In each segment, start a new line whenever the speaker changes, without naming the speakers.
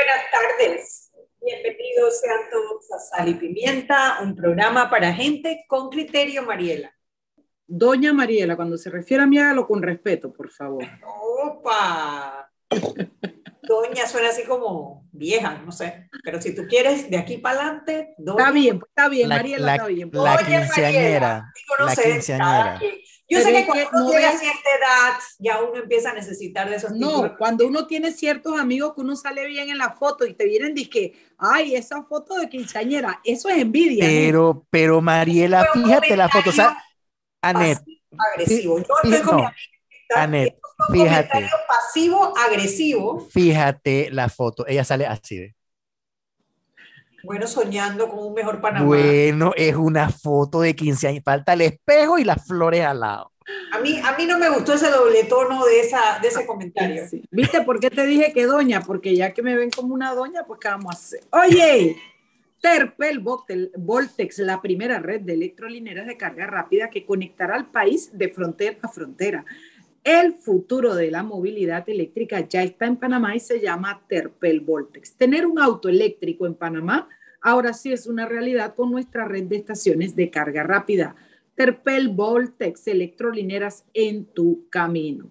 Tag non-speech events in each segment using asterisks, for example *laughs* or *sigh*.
buenas tardes. Bienvenidos sean todos a Sal y Pimienta, un programa para gente con criterio, Mariela.
Doña Mariela, cuando se refiere a mí, hágalo con respeto, por favor.
¡Opa! Doña suena así como vieja, no sé. Pero si tú quieres, de aquí para adelante,
doña. Está bien, está bien, Mariela, está bien.
La quinceañera. la quinceañera.
Yo sé que cuando uno llega a cierta edad, ya uno empieza a necesitar de esos
No, cuando uno tiene ciertos amigos que uno sale bien en la foto y te vienen y que, ay, esa foto de quinceañera, eso es envidia.
Pero, pero Mariela, fíjate la foto, o sea, Anet.
Agresivo. Yo estoy con mi
Anet, fíjate.
Pasivo agresivo.
Fíjate la foto, ella sale así de.
Bueno, soñando con un mejor Panamá.
Bueno, es una foto de 15 años. Falta el espejo y las flores al lado.
A mí, a mí no me gustó ese doble tono de, esa, de ese comentario.
¿Viste por qué te dije que doña? Porque ya que me ven como una doña, pues ¿qué vamos a hacer? Oye, Terpel Voltex, la primera red de electrolineras de carga rápida que conectará al país de frontera a frontera. El futuro de la movilidad eléctrica ya está en Panamá y se llama Terpel Voltex. Tener un auto eléctrico en Panamá ahora sí es una realidad con nuestra red de estaciones de carga rápida. Terpel Voltex, electrolineras en tu camino.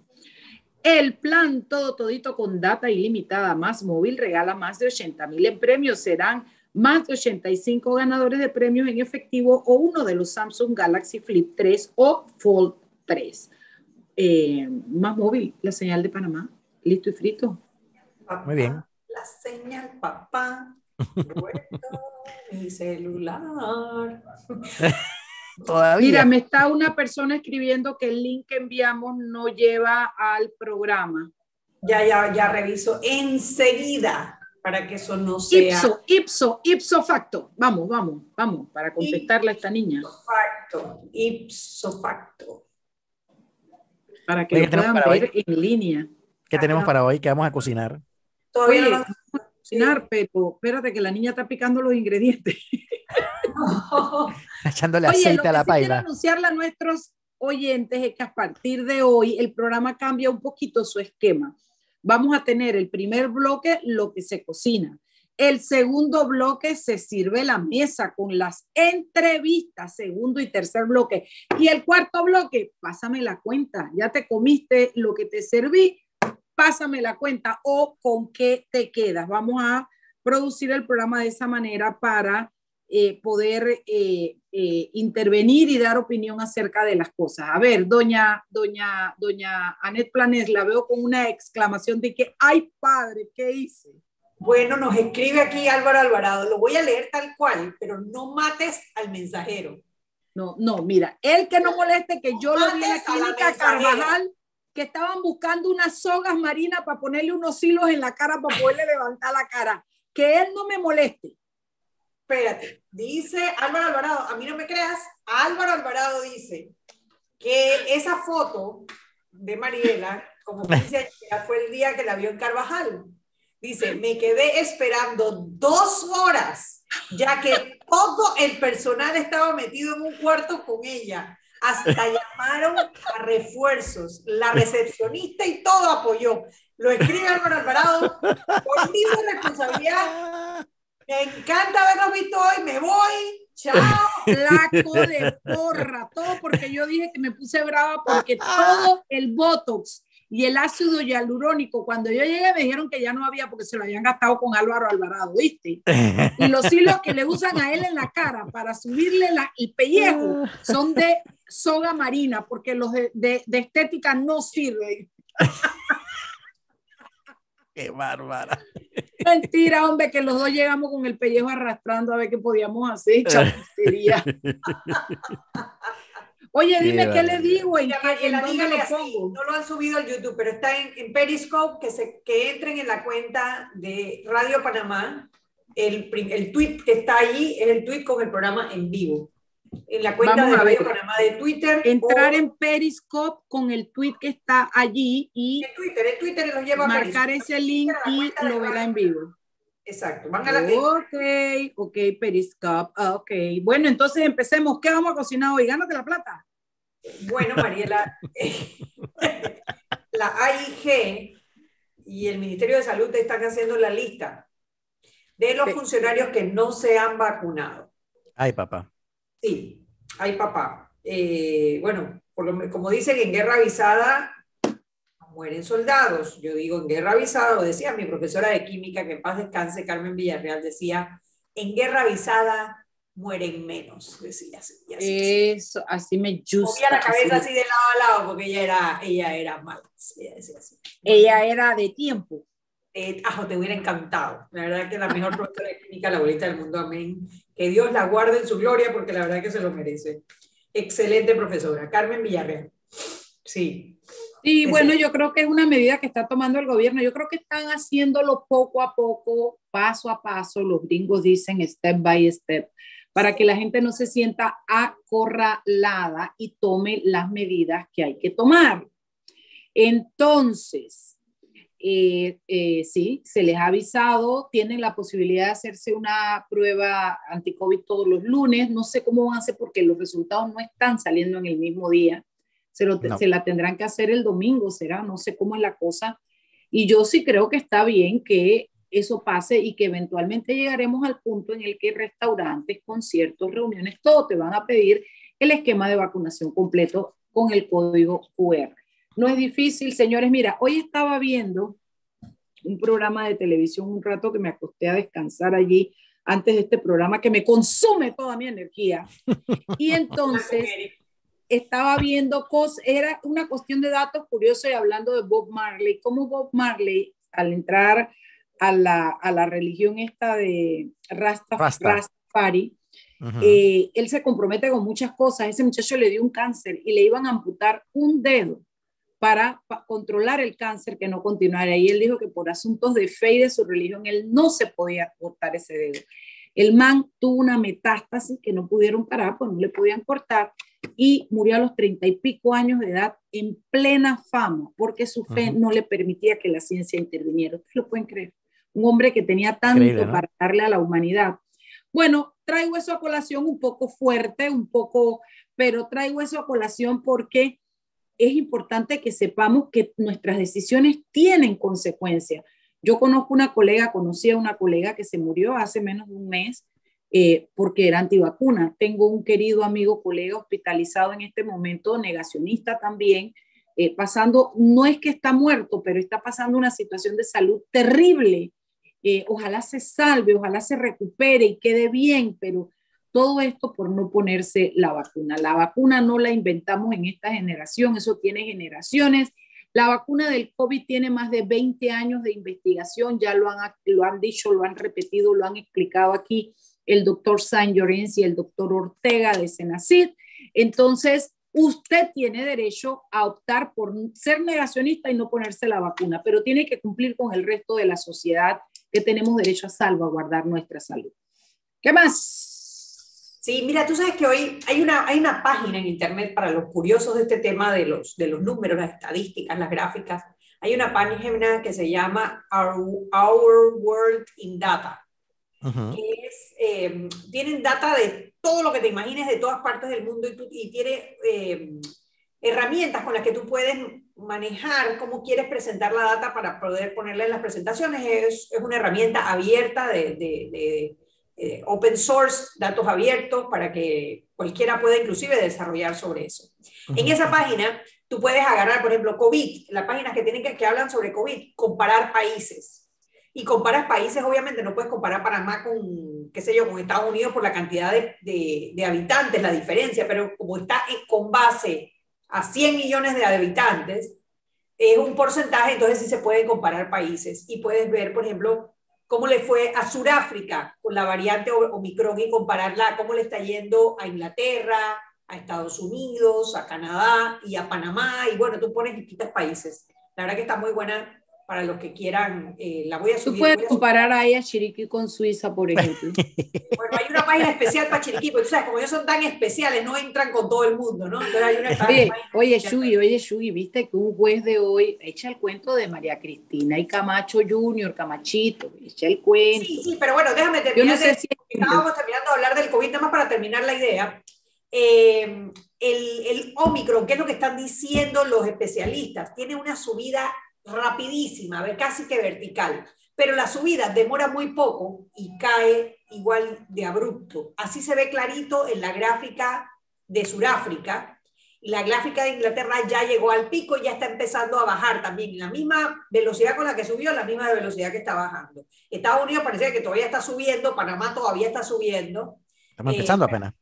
El plan todo todito con data ilimitada más móvil regala más de 80 mil en premios. Serán más de 85 ganadores de premios en efectivo o uno de los Samsung Galaxy Flip 3 o Fold 3. Eh, más móvil, la señal de Panamá, listo y frito.
Muy bien.
La señal, papá. *laughs* mi celular. *laughs*
Todavía.
Mira, me está una persona escribiendo que el link que enviamos no lleva al programa.
Ya, ya, ya reviso enseguida para que eso no sea.
Ipso, ipso, ipso facto. Vamos, vamos, vamos, para contestarle a esta niña.
Ipso facto, ipso facto
para que lo puedan ver en línea.
¿Qué tenemos para hoy? ¿Qué vamos a cocinar?
Todavía no vamos a cocinar, pero espérate que la niña está picando los ingredientes. *laughs*
Echándole aceite a la paila. Quiero
anunciarle a nuestros oyentes es que a partir de hoy el programa cambia un poquito su esquema. Vamos a tener el primer bloque, lo que se cocina. El segundo bloque se sirve la mesa con las entrevistas, segundo y tercer bloque. Y el cuarto bloque, pásame la cuenta. Ya te comiste lo que te serví, pásame la cuenta o con qué te quedas. Vamos a producir el programa de esa manera para eh, poder eh, eh, intervenir y dar opinión acerca de las cosas. A ver, doña, doña, doña Anet Planes, la veo con una exclamación de que, ay padre, ¿qué hice?
Bueno, nos escribe aquí Álvaro Alvarado, lo voy a leer tal cual, pero no mates al mensajero.
No, no, mira, el que no moleste que yo lo vi en la clínica Carvajal, que estaban buscando unas sogas marinas para ponerle unos hilos en la cara para poderle levantar la cara. Que él no me moleste.
Espérate, dice Álvaro Alvarado, a mí no me creas, Álvaro Alvarado dice que esa foto de Mariela, como dice, *laughs* fue el día que la vio en Carvajal. Dice, me quedé esperando dos horas, ya que todo el personal estaba metido en un cuarto con ella. Hasta llamaron a refuerzos. La recepcionista y todo apoyó. Lo escribe Álvaro Alvarado. Por mi responsabilidad. Me encanta haberlo visto hoy. Me voy. Chao.
Flaco de porra. Todo porque yo dije que me puse brava porque todo el Botox y el ácido hialurónico, cuando yo llegué me dijeron que ya no había porque se lo habían gastado con Álvaro Alvarado, ¿viste? Y los hilos que le usan a él en la cara para subirle la, el pellejo son de soga marina, porque los de, de, estética no sirven. *laughs*
Qué bárbara.
Mentira, hombre, que los dos llegamos con el pellejo arrastrando a ver qué podíamos hacer. Chapucería. *laughs* Oye, dime qué le digo, en, qué, dónde lo pongo.
No lo han subido al YouTube, pero está en, Periscope, que, se, que entren en la cuenta de Radio Panamá. El, el tweet que está ahí es el tweet con el programa en vivo. En la cuenta de Radio Panamá de Twitter.
Entrar en Periscope con el tweet que está allí y
en Twitter, en Twitter lo lleva
marcar ese link y lo verá en vivo.
Exacto. Van a la
ok, ok, Periscope. Ah, ok. Bueno, entonces empecemos. ¿Qué vamos a cocinar hoy? Gánate la plata.
Bueno, Mariela, *laughs* la AIG y el Ministerio de Salud te están haciendo la lista de los
Sí.
funcionarios que no se han vacunado.
Ay, papá.
Sí, ay papá. Eh, bueno, por lo- como dicen en guerra avisada, mueren soldados. Yo digo en guerra avisada, decía mi profesora de química, que en paz descanse, Carmen Villarreal, decía, en guerra avisada mueren menos, decía así. así.
Eso, así me
Movía
gusta.
la cabeza
así.
así de lado a lado porque ella era, ella era mala. Ella decía así.
Ella era de tiempo.
Eh, ajo, te hubiera encantado. La verdad que la mejor profesora de química, la abuelita del mundo, amén. Que Dios la guarde en su gloria porque la verdad que se lo merece. Excelente profesora, Carmen Villarreal. Sí.
Sí,
Ese-
bueno, yo creo que es una medida que está tomando el gobierno. Yo creo que están haciéndolo poco a poco, paso a paso. Los gringos dicen step by step, para que la gente no se sienta acorralada y tome las medidas que hay que tomar. Entonces, eh, eh, sí, se les ha avisado, tienen la posibilidad de hacerse una prueba anti-COVID todos los lunes. No sé cómo van a hacer porque los resultados no están saliendo en el mismo día. Se, lo,
No.
se la tendrán que hacer el domingo, será, no sé cómo es la cosa. Y yo sí creo que está bien que eso pase y que eventualmente llegaremos al punto en el que restaurantes, conciertos, reuniones, todo te van a pedir el esquema de vacunación completo con el código QR. No es difícil, señores. Mira, hoy estaba viendo un programa de televisión un rato que me acosté a descansar allí antes de este programa que me consume toda mi energía. *laughs* Y entonces estaba viendo cosas, era una cuestión de datos curiosos y hablando de Bob Marley, cómo Bob Marley al entrar a la, a la religión esta de Rasta,
Rasta.
Rastafari, eh, él se compromete con muchas cosas. Ese muchacho le dio un cáncer y le iban a amputar un dedo para, pa- controlar el cáncer que no continuara. Y él dijo que por asuntos de fe y de su religión, él no se podía cortar ese dedo. El man tuvo una metástasis que no pudieron parar, pues no le podían cortar y murió a los treinta y pico años de edad en plena fama, porque su fe no le permitía que la ciencia interviniera. ¿Ustedes lo pueden creer? Un hombre que tenía tanto
Increíble, ¿no?
para darle a la humanidad. Bueno, traigo eso a colación un poco fuerte, un poco, pero traigo eso a colación porque es importante que sepamos que nuestras decisiones tienen consecuencias. Yo conozco una colega, conocí a una colega que se murió hace menos de un mes eh, porque era antivacuna. Tengo un querido amigo, colega hospitalizado en este momento, negacionista también, eh, pasando, no es que está muerto, pero está pasando una situación de salud terrible. Eh, ojalá se salve, ojalá se recupere y quede bien, pero todo esto por no ponerse la vacuna. La vacuna no la inventamos en esta generación, eso tiene generaciones. La vacuna del COVID tiene más de 20 años de investigación, ya lo han, lo han dicho, lo han repetido, lo han explicado aquí el doctor San Llorens y el doctor Ortega de Senacid. Entonces, usted tiene derecho a optar por ser negacionista y no ponerse la vacuna, pero tiene que cumplir con el resto de la sociedad que tenemos derecho a salvaguardar nuestra salud. ¿Qué más?
Sí, mira, tú sabes que hoy hay una, hay una página en internet para los curiosos de este tema de los, de los números, las estadísticas, las gráficas. Hay una página que se llama Our, Our World in Data,
Ujú.
que es, eh, tienen data de todo lo que te imagines de todas partes del mundo y, tú- y tiene eh, herramientas con las que tú puedes manejar cómo quieres presentar la data para poder ponerla en las presentaciones. Es, es una herramienta abierta de, de- de, eh, open source, datos abiertos, para que cualquiera pueda inclusive desarrollar sobre eso. En
Ujú.
esa página tú puedes agarrar, por ejemplo, COVID, las páginas que, tienen que, que hablan sobre COVID, comparar países. Y comparas países, obviamente no puedes comparar Panamá con, qué sé yo, con Estados Unidos por la cantidad de, de- de habitantes, la diferencia, pero como está en- con base a 100 millones de habitantes, es un porcentaje, entonces sí se pueden comparar países. Y puedes ver, por ejemplo, cómo le fue a Sudáfrica con la variante Omicron y compararla, cómo le está yendo a Inglaterra, a Estados Unidos, a Canadá y a Panamá. Y bueno, tú pones distintos países. La verdad que está muy buena para los que quieran. eh, la voy a
Tú
subir.
puedes
a subir.
comparar ahí a Chiriquí con Suiza, por *laughs* ejemplo.
Bueno, hay una página especial para Chiriquí, porque tú sabes, como ellos son tan especiales, no entran con todo el mundo, ¿no? Entonces hay una
Oye,
página
oye. Shugi, oye, Shugi, viste que un juez de hoy echa el cuento de María Cristina y Camacho Junior, Camachito, echa el cuento.
Sí, sí, pero bueno, déjame
Yo
terminar.
no sé
de-
si
Estábamos terminando de hablar del COVID, nada más para terminar la idea. Eh, el, el Omicron, ¿qué es lo que están diciendo los especialistas? Tiene una subida rapidísima, casi que vertical. pero la subida demora muy poco y cae igual de abrupto. Así se ve clarito en la gráfica de Sudáfrica. La gráfica de Inglaterra ya llegó al pico y ya está empezando a bajar también, la misma velocidad con la que subió, la misma velocidad que está bajando. Estados Unidos parece que todavía está subiendo, Panamá todavía está subiendo.
Estamos empezando
Eh,
apenas.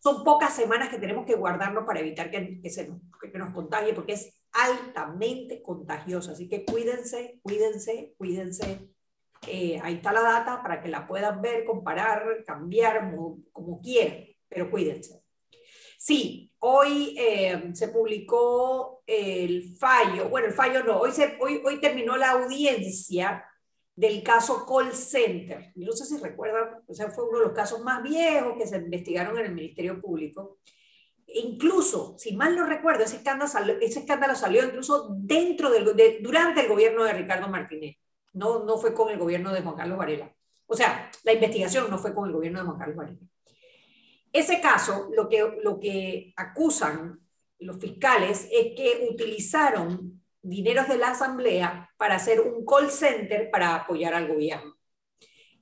son pocas semanas que tenemos que guardarnos para evitar que, que se nos, que nos contagie, porque es altamente contagioso. Así que cuídense, cuídense, cuídense. Eh, ahí está la data para que la puedan ver, comparar, cambiar, como, como quieran, pero cuídense. Sí, hoy eh, se publicó el fallo, bueno, el fallo no, hoy, se, hoy, hoy terminó la audiencia del caso call center. Yo no sé si recuerdan, o sea, fue uno de los casos más viejos que se investigaron en el Ministerio Público. Incluso, si mal no recuerdo, ese escándalo, salió, ese escándalo salió incluso dentro del, de, durante el gobierno de Ricardo Martínez. No, no fue con el gobierno de Juan Carlos Varela. O sea, la investigación no fue con el gobierno de Juan Carlos Varela. Ese caso, lo que, lo que acusan los fiscales es que utilizaron dineros de la Asamblea para hacer un call center para apoyar al gobierno.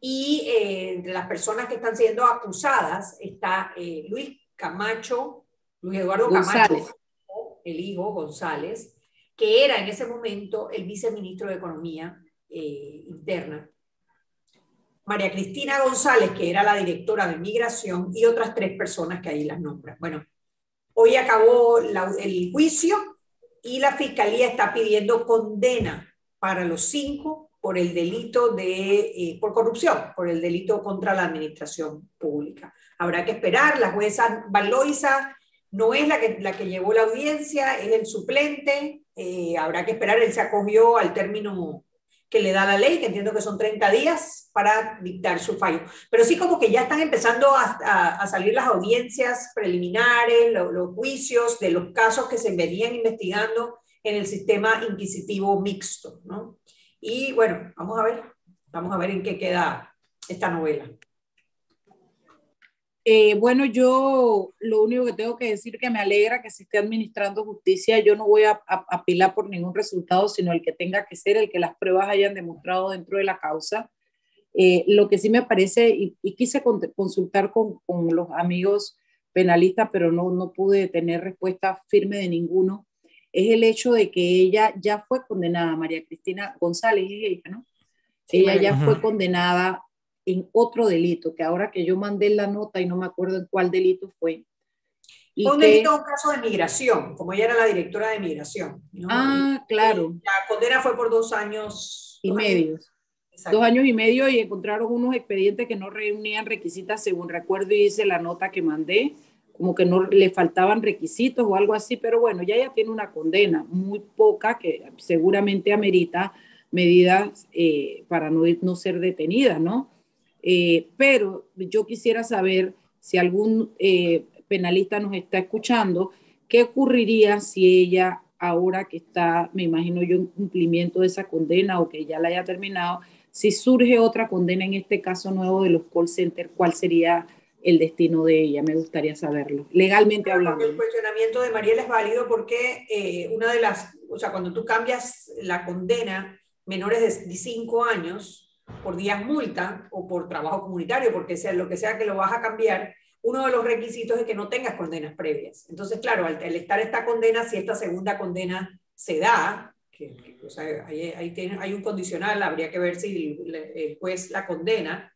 Y eh, entre las personas que están siendo acusadas está eh, Luis Camacho, Luis Eduardo
González.
Camacho, el hijo González, que era en ese momento el viceministro de Economía eh, Interna. María Cristina González, que era la directora de migración, y otras tres personas que ahí las nombran. Bueno, hoy acabó la, el juicio y la fiscalía está pidiendo condena para los cinco por el delito de, eh, por corrupción, por el delito contra la administración pública. Habrá que esperar, la jueza Valoisa no es la que, la que llevó la audiencia, es el suplente, eh, habrá que esperar, él se acogió al término que le da la ley, que entiendo que son 30 días para dictar su fallo. Pero sí como que ya están empezando a, salir las audiencias preliminares, lo, los juicios de los casos que se venían investigando en el sistema inquisitivo mixto, ¿no? Y bueno, vamos a ver, vamos a ver en qué queda esta novela.
Eh, bueno, yo lo único que tengo que decir que me alegra que se esté administrando justicia. Yo no voy a, a, apilar por ningún resultado, sino el que tenga que ser, el que las pruebas hayan demostrado dentro de la causa. Eh, lo que sí me parece, y, y quise consultar con, con, los amigos penalistas, pero no, no pude tener respuesta firme de ninguno, es el hecho de que ella ya fue condenada, María Cristina González, ella, ¿no? Sí, ella ya fue condenada en otro delito, que ahora que yo mandé la nota y no me acuerdo en cuál delito fue.
Y un que, delito, un caso de migración, como ella era la directora de migración. ¿no?
Ah,
y,
claro.
La condena fue por dos años.
Y medio. Dos años y medio y encontraron unos expedientes que no reunían requisitos, según recuerdo y hice la nota que mandé, como que no le faltaban requisitos o algo así, pero bueno, ya ella tiene una condena muy poca que seguramente amerita medidas eh, para no, no ser detenida, ¿no? Eh, pero yo quisiera saber si algún eh, penalista nos está escuchando, ¿qué ocurriría si ella, ahora que está, me imagino yo, en cumplimiento de esa condena o que ya la haya terminado, si surge otra condena en este caso nuevo de los call centers, ¿cuál sería el destino de ella? Me gustaría saberlo, legalmente
Claro,
hablando.
El cuestionamiento de Mariela es válido porque eh, una de las, o sea, cuando tú cambias la condena menores de 5 años, por días multa o por trabajo comunitario, porque sea lo que sea que lo vas a cambiar, uno de los requisitos es que no tengas condenas previas. Entonces, claro, al, al estar esta condena, si esta segunda condena se da, que, que o sea, ahí, ahí tiene, hay un condicional, habría que ver si el, el, juez la condena,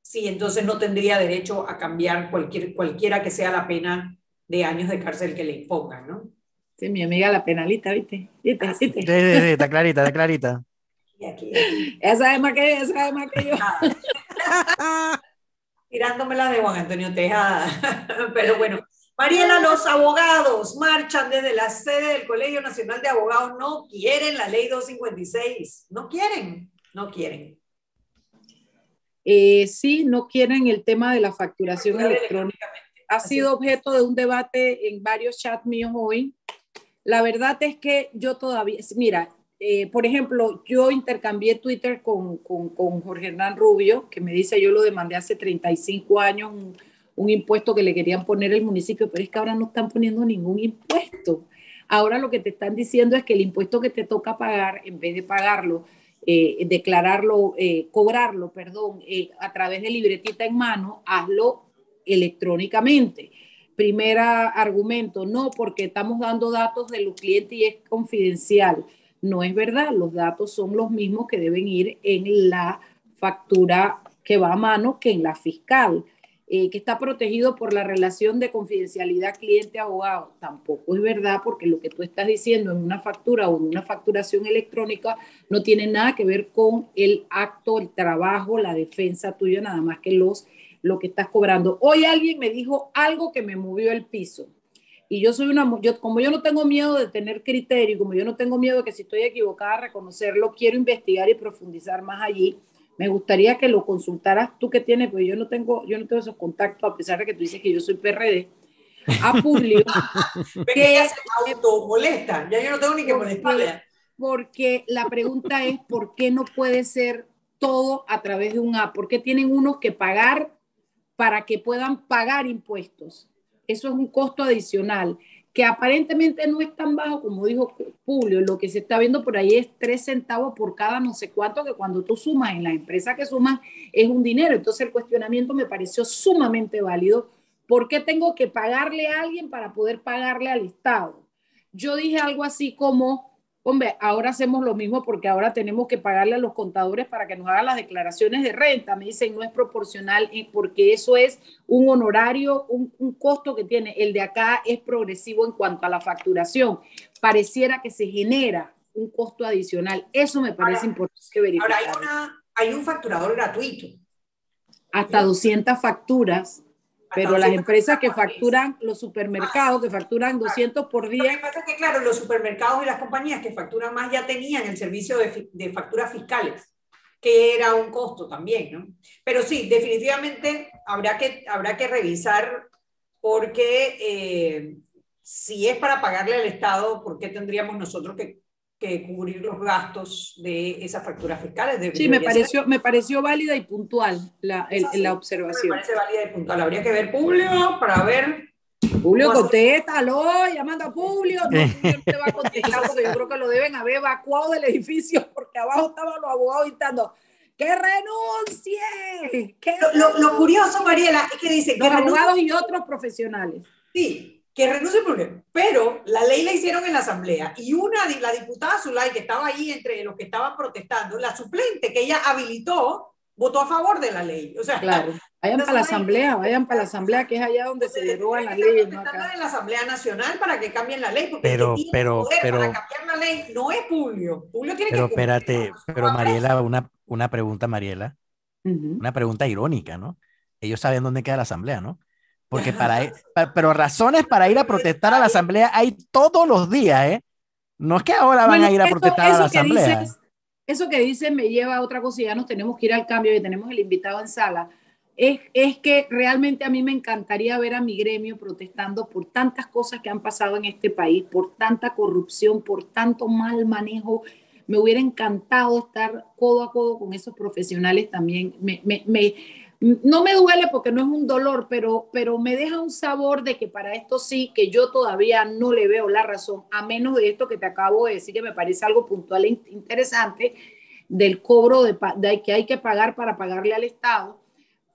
si entonces no tendría derecho a cambiar cualquier, cualquiera que sea la pena de años de cárcel que le impongan, ¿no?
Sí, mi amiga la penalista, ¿viste? ¿Viste?
¿Viste? Sí, sí, sí, está clarita, está clarita.
Aquí, aquí.
Esa es más que esa es más que yo.
Tirándomela de Juan Antonio Tejada. Pero bueno, Mariela, los abogados marchan desde la sede del Colegio Nacional de Abogados. No quieren la ley 256. No quieren, no quieren.
Eh, sí, no quieren el tema de la facturación electrónica. Ha sido objeto de un debate en varios chats míos hoy. La verdad es que yo todavía, mira, eh, por ejemplo, yo intercambié Twitter con, con, con, Jorge Hernán Rubio, que me dice, yo lo demandé hace 35 años, un, impuesto que le querían poner el municipio, pero es que ahora no están poniendo ningún impuesto. Ahora lo que te están diciendo es que el impuesto que te toca pagar, en vez de pagarlo eh, declararlo, eh, cobrarlo, perdón, a través de libretita en mano, hazlo electrónicamente. Primera argumento, no, porque estamos dando datos de los clientes y es confidencial. No es verdad, los datos son los mismos que deben ir en la factura que va a mano que en la fiscal. Eh, que está protegido por la relación de confidencialidad cliente-abogado. Tampoco es verdad porque lo que tú estás diciendo en una factura o en una facturación electrónica no tiene nada que ver con el acto, el trabajo, la defensa tuya, nada más que los, lo que estás cobrando. Hoy alguien me dijo algo que me movió el piso. Y yo soy una, yo, como yo no tengo miedo de tener criterio, como yo no tengo miedo de que si estoy equivocada reconocerlo, quiero investigar y profundizar más allí me gustaría que lo consultaras tú que tienes, pues yo no tengo, yo no tengo esos contactos, a pesar de que tú dices que yo soy PRD, a Publio. *laughs*
que ella se molesta, ya yo no tengo ni que molestarle.
Porque la pregunta es, ¿por qué no puede ser todo a través de un app? ¿Por qué tienen unos que pagar para que puedan pagar impuestos? Eso es un costo adicional que aparentemente no es tan bajo como dijo Julio, lo que se está viendo por ahí es tres centavos por cada no sé cuánto, que cuando tú sumas en la empresa que sumas es un dinero. Entonces el cuestionamiento me pareció sumamente válido. ¿Por qué tengo que pagarle a alguien para poder pagarle al Estado? Yo dije algo así como, hombre, ahora hacemos lo mismo porque ahora tenemos que pagarle a los contadores para que nos hagan las declaraciones de renta. Me dicen, no es proporcional eh, porque eso es un honorario, un, costo que tiene. El de acá es progresivo en cuanto a la facturación. Pareciera que se genera un costo adicional. Eso me parece importante verificar.
Ahora hay, hay un facturador gratuito.
Hasta 200 facturas pero las empresas que facturan, los supermercados que facturan 200 por día.
Lo que pasa es que, claro, los supermercados y las compañías que facturan más ya tenían el servicio de, de facturas fiscales, que era un costo también, ¿no? Pero sí, definitivamente habrá que, habrá que revisar porque eh, si es para pagarle al Estado, ¿por qué tendríamos nosotros que que cubrir los gastos de esas facturas fiscales.
sí, me pareció, me pareció válida y puntual la, la observación.
Me parece válida y puntual. Habría que ver Publio para ver.
Publio, contéstalo, llamando a Publio. No, no te va a contestar porque yo creo que lo deben haber evacuado del edificio porque abajo estaban los abogados gritando ¡Que renuncie!
lo, lo, curioso, Mariela, es que dice...
Los abogados y otros profesionales.
Sí, que renuncie porque, pero la ley la hicieron en la asamblea y una, la diputada Zulay, que estaba ahí entre los que estaban protestando, la suplente que ella habilitó, votó a favor de la ley. O sea,
claro. Vayan para la asamblea, vayan para la asamblea, que es allá donde se derogan las leyes.
No acá. en la Asamblea Nacional para que cambien la ley, porque
pero, el que pero,
poder
pero,
para cambiar la ley no es Julio. Julio tiene
pero
que
espérate, pero Mariela, una, una pregunta, Mariela, uh -huh. una pregunta irónica, ¿no? Ellos saben dónde queda la asamblea, ¿no? Porque *laughs* para, pero razones para ir a protestar a la asamblea hay todos los días, ¿eh? No es que ahora van
bueno,
a ir a protestar
eso
a la asamblea.
Dices, eso que dices me lleva a otra cosa ya nos tenemos que ir al cambio y tenemos el invitado en sala. Es, es, que realmente a mí me encantaría ver a mi gremio protestando por tantas cosas que han pasado en este país, por tanta corrupción, por tanto mal manejo. Me hubiera encantado estar codo a codo con esos profesionales también. Me, me, me no me duele porque no es un dolor, pero, pero me deja un sabor de que para esto sí, que yo todavía no le veo la razón, a menos de esto que te acabo de decir, que me parece algo puntual e interesante, del cobro de, que hay que pagar para pagarle al Estado,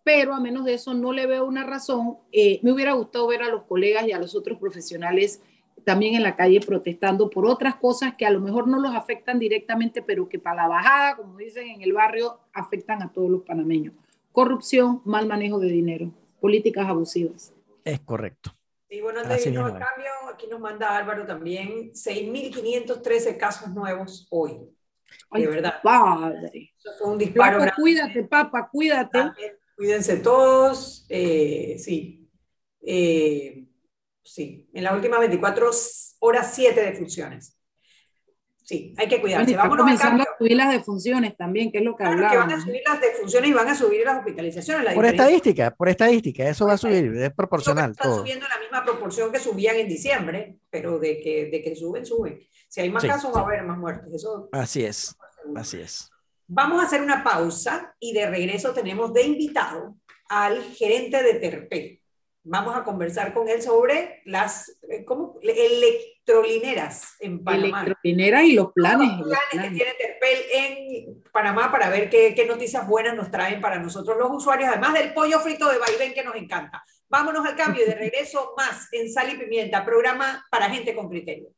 pero a menos de eso no le veo una razón. Eh, me hubiera gustado ver a los colegas y a los otros profesionales también en la calle protestando por otras cosas que a lo mejor no los afectan directamente, pero que para la bajada, como dicen en el barrio, afectan a todos los panameños corrupción, mal manejo de dinero, políticas abusivas.
Es correcto.
Y bueno, antes de irnos al cambio, aquí nos manda Álvaro también 6.513 casos nuevos hoy.
Ay,
de verdad.
Padre.
Eso fue un disparo.
Papo, cuídate, papá, cuídate.
También, cuídense todos. Eh, sí. Eh, sí. En las últimas 24 horas, 7 defunciones. Sí, hay que cuidarse.
Bueno, Vámonos comenzando a subir las defunciones también, que es lo que
claro,
hablábamos.
Que van a subir las defunciones y van a subir las hospitalizaciones. La
por estadística, por estadística, eso va a subir, es proporcional.
Están todo. subiendo la misma proporción que subían en diciembre, pero de que, de que suben, suben. Si hay más sí. casos, va a haber más muertes. Eso,
así es, así es.
Vamos a hacer una pausa y de regreso tenemos de invitado al gerente de Terpel. Vamos a conversar con él sobre las eh, ¿cómo? electrolineras en Panamá.
Electrolineras y los planes.
Los planes, que tiene Terpel en Panamá para ver qué, qué, noticias buenas nos traen para nosotros los usuarios, además del pollo frito de vaivén que nos encanta. Vámonos al cambio y de regreso más en Sal y Pimienta, programa para gente con criterio.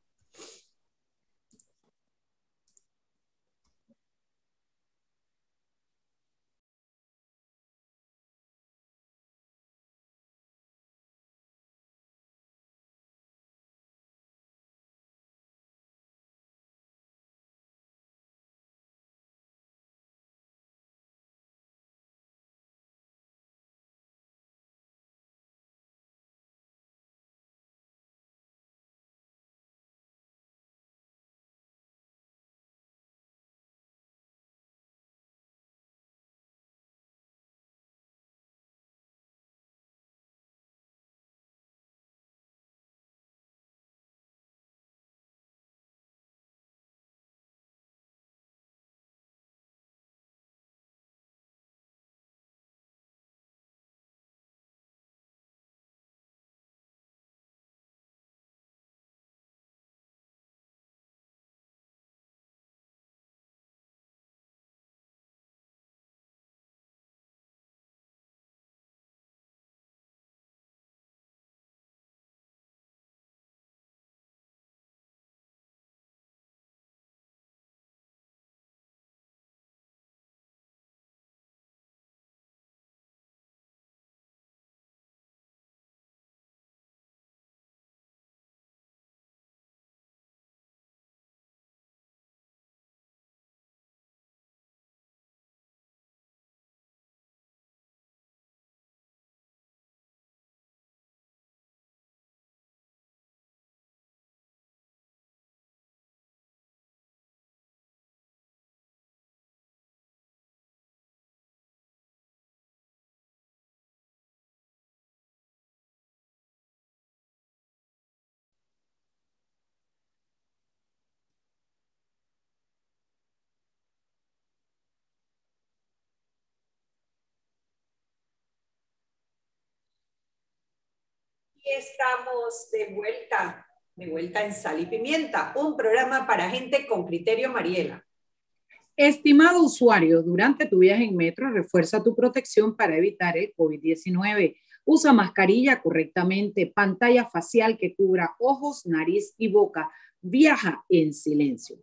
Estamos de vuelta, de vuelta en Sal y Pimienta, un programa para gente con criterio, Mariela.
Estimado usuario, durante tu viaje en metro, refuerza tu protección para evitar el COVID-19. Usa mascarilla correctamente, pantalla facial que cubra ojos, nariz y boca. Viaja en silencio.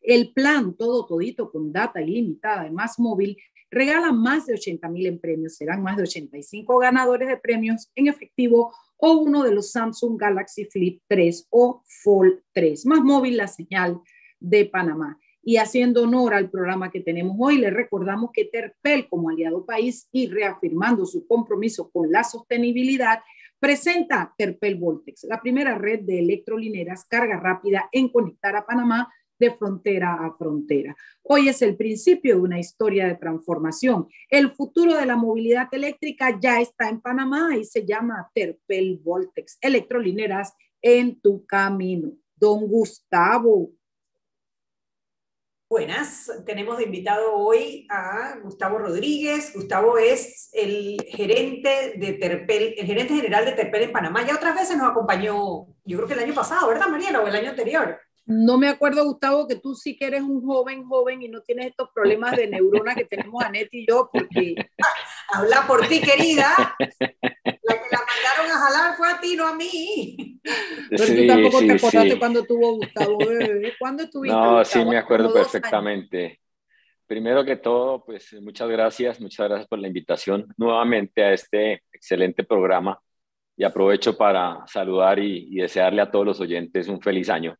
El plan todo todito con data ilimitada de Más Móvil regala más de 80 mil en premios. Serán más de 85 ganadores de premios en efectivo o uno de los Samsung Galaxy Flip 3 o Fold 3. Más móvil la señal de Panamá. Y haciendo honor al programa que tenemos hoy, le recordamos que Terpel, como aliado país y reafirmando su compromiso con la sostenibilidad, presenta Terpel Voltex, la primera red de electrolineras carga rápida en conectar a Panamá de frontera a frontera. Hoy es el principio de una historia de transformación. El futuro de la movilidad eléctrica ya está en Panamá y se llama Terpel Voltex, electrolineras en tu camino. Don Gustavo.
Buenas, tenemos de invitado hoy a Gustavo Rodríguez. Gustavo es el gerente de Terpel, el gerente general de Terpel en Panamá. Ya otras veces nos acompañó, yo creo que el año pasado, ¿verdad, Mariela? O el año anterior.
No me acuerdo, Gustavo, que tú sí que eres un joven, joven y no tienes estos problemas de neurona que tenemos Anet y yo, porque...
Habla por ti, querida. La que la mandaron a jalar fue a ti, no a mí.
Pero tú tampoco te acordaste cuando tuvo Gustavo, ¿Cuándo estuviste?
No, sí, me acuerdo perfectamente. Primero que todo, pues muchas gracias, muchas gracias por la invitación nuevamente a este excelente programa y aprovecho para saludar y desearle a todos los oyentes un feliz año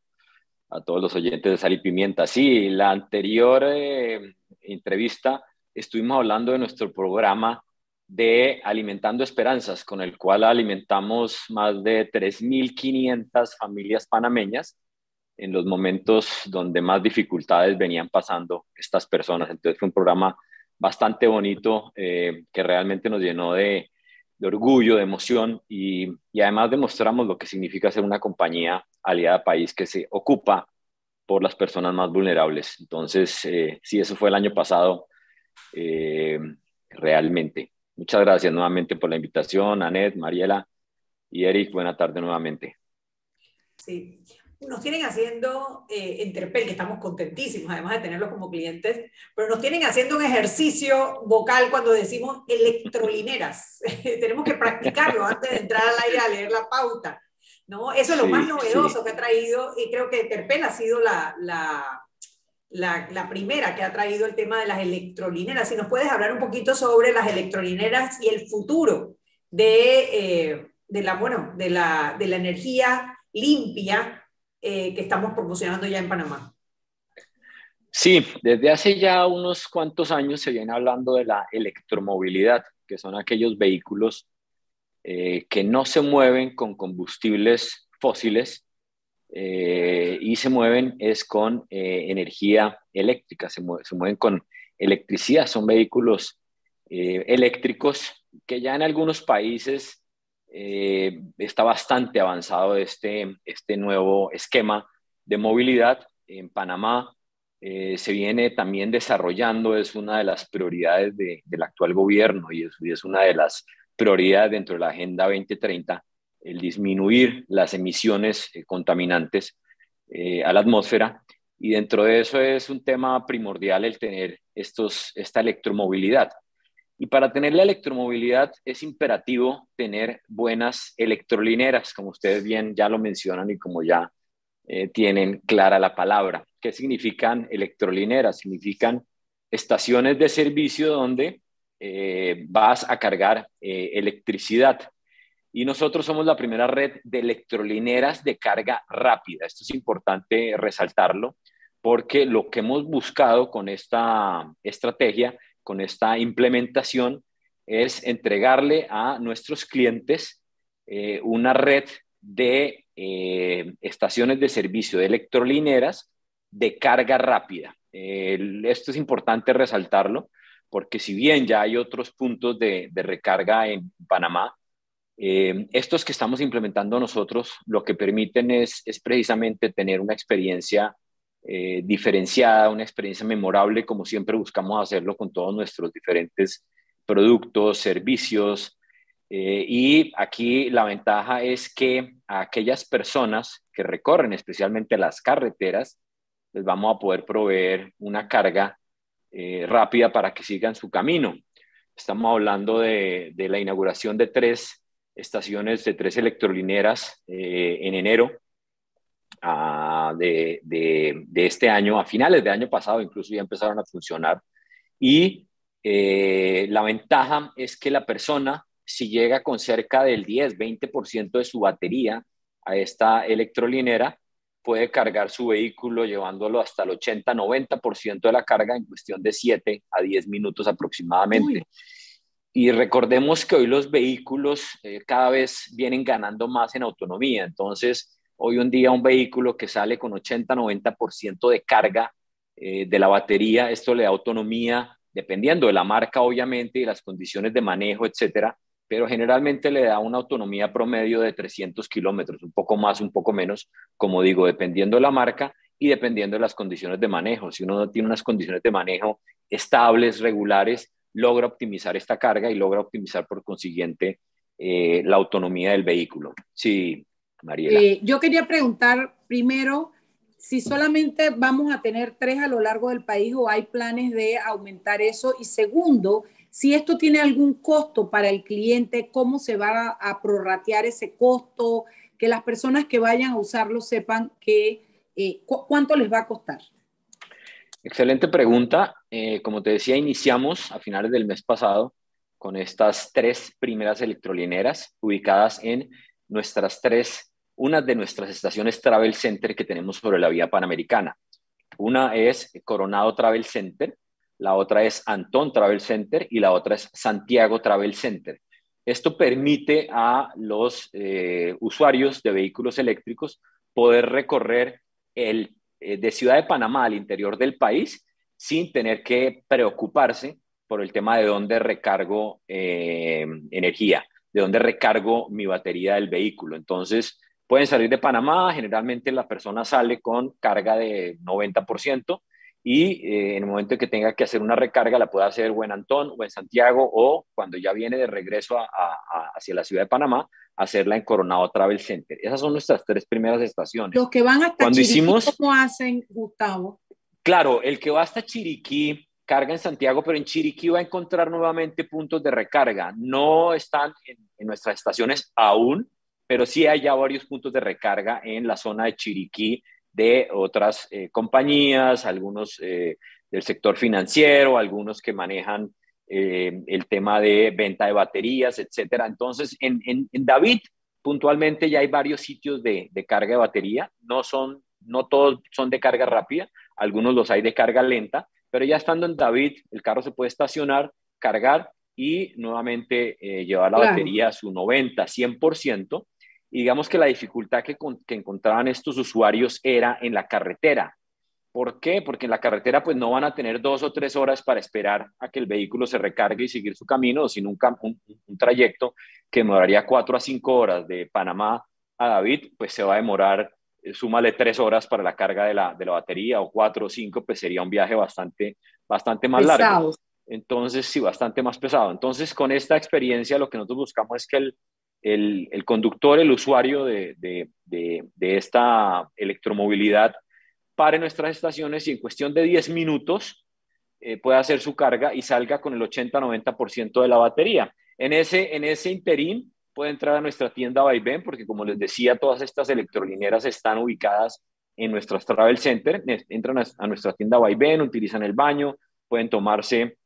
a todos los oyentes de Sal y Pimienta. Sí, la anterior eh, entrevista estuvimos hablando de nuestro programa de Alimentando Esperanzas, con el cual alimentamos más de 3.500 familias panameñas en los momentos donde más dificultades venían pasando estas personas. Entonces fue un programa bastante bonito eh, que realmente nos llenó de, orgullo, de emoción y, y, además demostramos lo que significa ser una compañía aliada país que se ocupa por las personas más vulnerables. Entonces, eh, sí, eso fue el año pasado eh, realmente. Muchas gracias nuevamente por la invitación, Anet, Mariela. Y Eric, buena tarde nuevamente.
Sí, nos tienen haciendo eh, en Terpel, que estamos contentísimos además de tenerlos como clientes, pero nos tienen haciendo un ejercicio vocal cuando decimos electrolineras. *laughs* Tenemos que practicarlo antes de entrar al aire a leer la pauta. ¿no? Eso es lo más novedoso que ha traído y creo que Terpel ha sido la, la, la, primera que ha traído el tema de las electrolineras. Si nos puedes hablar un poquito sobre las electrolineras y el futuro de, eh, de la, bueno, de, la, de la energía limpia eh, que estamos promocionando ya en Panamá.
Sí, desde hace ya unos cuantos años se viene hablando de la electromovilidad, que son aquellos vehículos eh, que no se mueven con combustibles fósiles eh, y se mueven es con energía eléctrica, se, se, mueven con electricidad, son vehículos eléctricos que ya en algunos países eh, está bastante avanzado este, este nuevo esquema de movilidad. En Panamá eh, se viene también desarrollando, es una de las prioridades del actual gobierno y es, una de las prioridades dentro de la Agenda 2030, el disminuir las emisiones eh, contaminantes a la atmósfera. Y dentro de eso es un tema primordial el tener estos, esta electromovilidad. Y para tener la electromovilidad es imperativo tener buenas electrolineras, como ustedes bien ya lo mencionan y como ya eh, tienen clara la palabra. ¿Qué significan electrolineras? Significan estaciones de servicio donde eh, vas a cargar eh, electricidad. Y nosotros somos la primera red de electrolineras de carga rápida. Esto es importante resaltarlo porque lo que hemos buscado con esta estrategia con esta implementación es entregarle a nuestros clientes eh, una red de eh, estaciones de servicio de electrolineras de carga rápida. esto es importante resaltarlo porque si bien ya hay otros puntos de, recarga en Panamá, eh, estos que estamos implementando nosotros lo que permiten es, es precisamente tener una experiencia eh, diferenciada, una experiencia memorable, como siempre buscamos hacerlo con todos nuestros diferentes productos, servicios. Eh, y aquí la ventaja es que a aquellas personas que recorren especialmente las carreteras, les vamos a poder proveer una carga eh, rápida para que sigan su camino. Estamos hablando de, de la inauguración de tres estaciones, de tres electrolineras en enero de, de, este año, a finales de año pasado, incluso ya empezaron a funcionar. Y eh, la ventaja es que la persona, si llega con cerca del 10, 20% de su batería a esta electrolinera, puede cargar su vehículo llevándolo hasta el 80, 90% de la carga en cuestión de 7 a 10 minutos aproximadamente. Y recordemos que hoy los vehículos eh, cada vez vienen ganando más en autonomía. Entonces, Hoy en día un vehículo que sale con 80-90% de carga eh, de la batería, esto le da autonomía, dependiendo de la marca obviamente y las condiciones de manejo, etcétera, pero generalmente le da una autonomía promedio de 300 kilómetros, un poco más, un poco menos, como digo, dependiendo de la marca y dependiendo de las condiciones de manejo. Si uno no tiene unas condiciones de manejo estables, regulares, logra optimizar esta carga y logra optimizar por consiguiente eh, la autonomía del vehículo.
Eh, yo quería preguntar primero si solamente vamos a tener tres a lo largo del país o hay planes de aumentar eso. Y segundo, si esto tiene algún costo para el cliente, cómo se va a prorratear ese costo, que las personas que vayan a usarlo sepan que, eh, cuánto les va a costar.
Excelente pregunta. Eh, como te decía, iniciamos a finales del mes pasado con estas tres primeras electrolineras ubicadas en nuestras tres, una de nuestras estaciones Travel Center que tenemos sobre la vía panamericana. Una es Coronado Travel Center, la otra es Antón Travel Center y la otra es Santiago Travel Center. Esto permite a los eh, usuarios de vehículos eléctricos poder recorrer el, eh, de Ciudad de Panamá al interior del país sin tener que preocuparse por el tema de dónde recargo eh, energía de dónde recargo mi batería del vehículo. Entonces, pueden salir de Panamá, generalmente la persona sale con carga de 90% y eh, en el momento que tenga que hacer una recarga la pueda hacer o en Antón o en Santiago o cuando ya viene de regreso hacia la ciudad de Panamá, hacerla en Coronado Travel Center. Esas son nuestras tres primeras estaciones.
Los que van hasta
cuando
Chiriquí,
hicimos,
¿cómo hacen, Gustavo?
Claro, el que va hasta Chiriquí carga en Santiago, pero en Chiriquí va a encontrar nuevamente puntos de recarga. No están en, nuestras estaciones aún, pero sí hay ya varios puntos de recarga en la zona de Chiriquí de otras eh, compañías, algunos eh, del sector financiero, algunos que manejan eh, el tema de venta de baterías, etcétera. Entonces, en, David, puntualmente ya hay varios sitios de, carga de batería, no son, no todos son de carga rápida, algunos los hay de carga lenta, pero ya estando en David, el carro se puede estacionar, cargar y nuevamente llevar la batería a su 90, 100%, y digamos que la dificultad que, encontraban estos usuarios era en la carretera. ¿Por qué? Porque en la carretera pues no van a tener dos o tres horas para esperar a que el vehículo se recargue y seguir su camino, sino un, un, trayecto que demoraría cuatro a cinco horas de Panamá a David, pues se va a demorar, eh, súmale tres horas para la carga de la, de la batería o cuatro o cinco, pues sería un viaje bastante, bastante más largo. Entonces, sí, bastante más pesado. Entonces, con esta experiencia, lo que nosotros buscamos es que el, el, conductor, el usuario de, esta electromovilidad pare nuestras estaciones y en cuestión de 10 minutos eh, pueda hacer su carga y salga con el 80-90% de la batería. En ese, en ese interín puede entrar a nuestra tienda Vaivén, porque como les decía, todas estas electrolineras están ubicadas en nuestras travel center, entran a, nuestra tienda Vaivén, utilizan el baño, pueden tomarse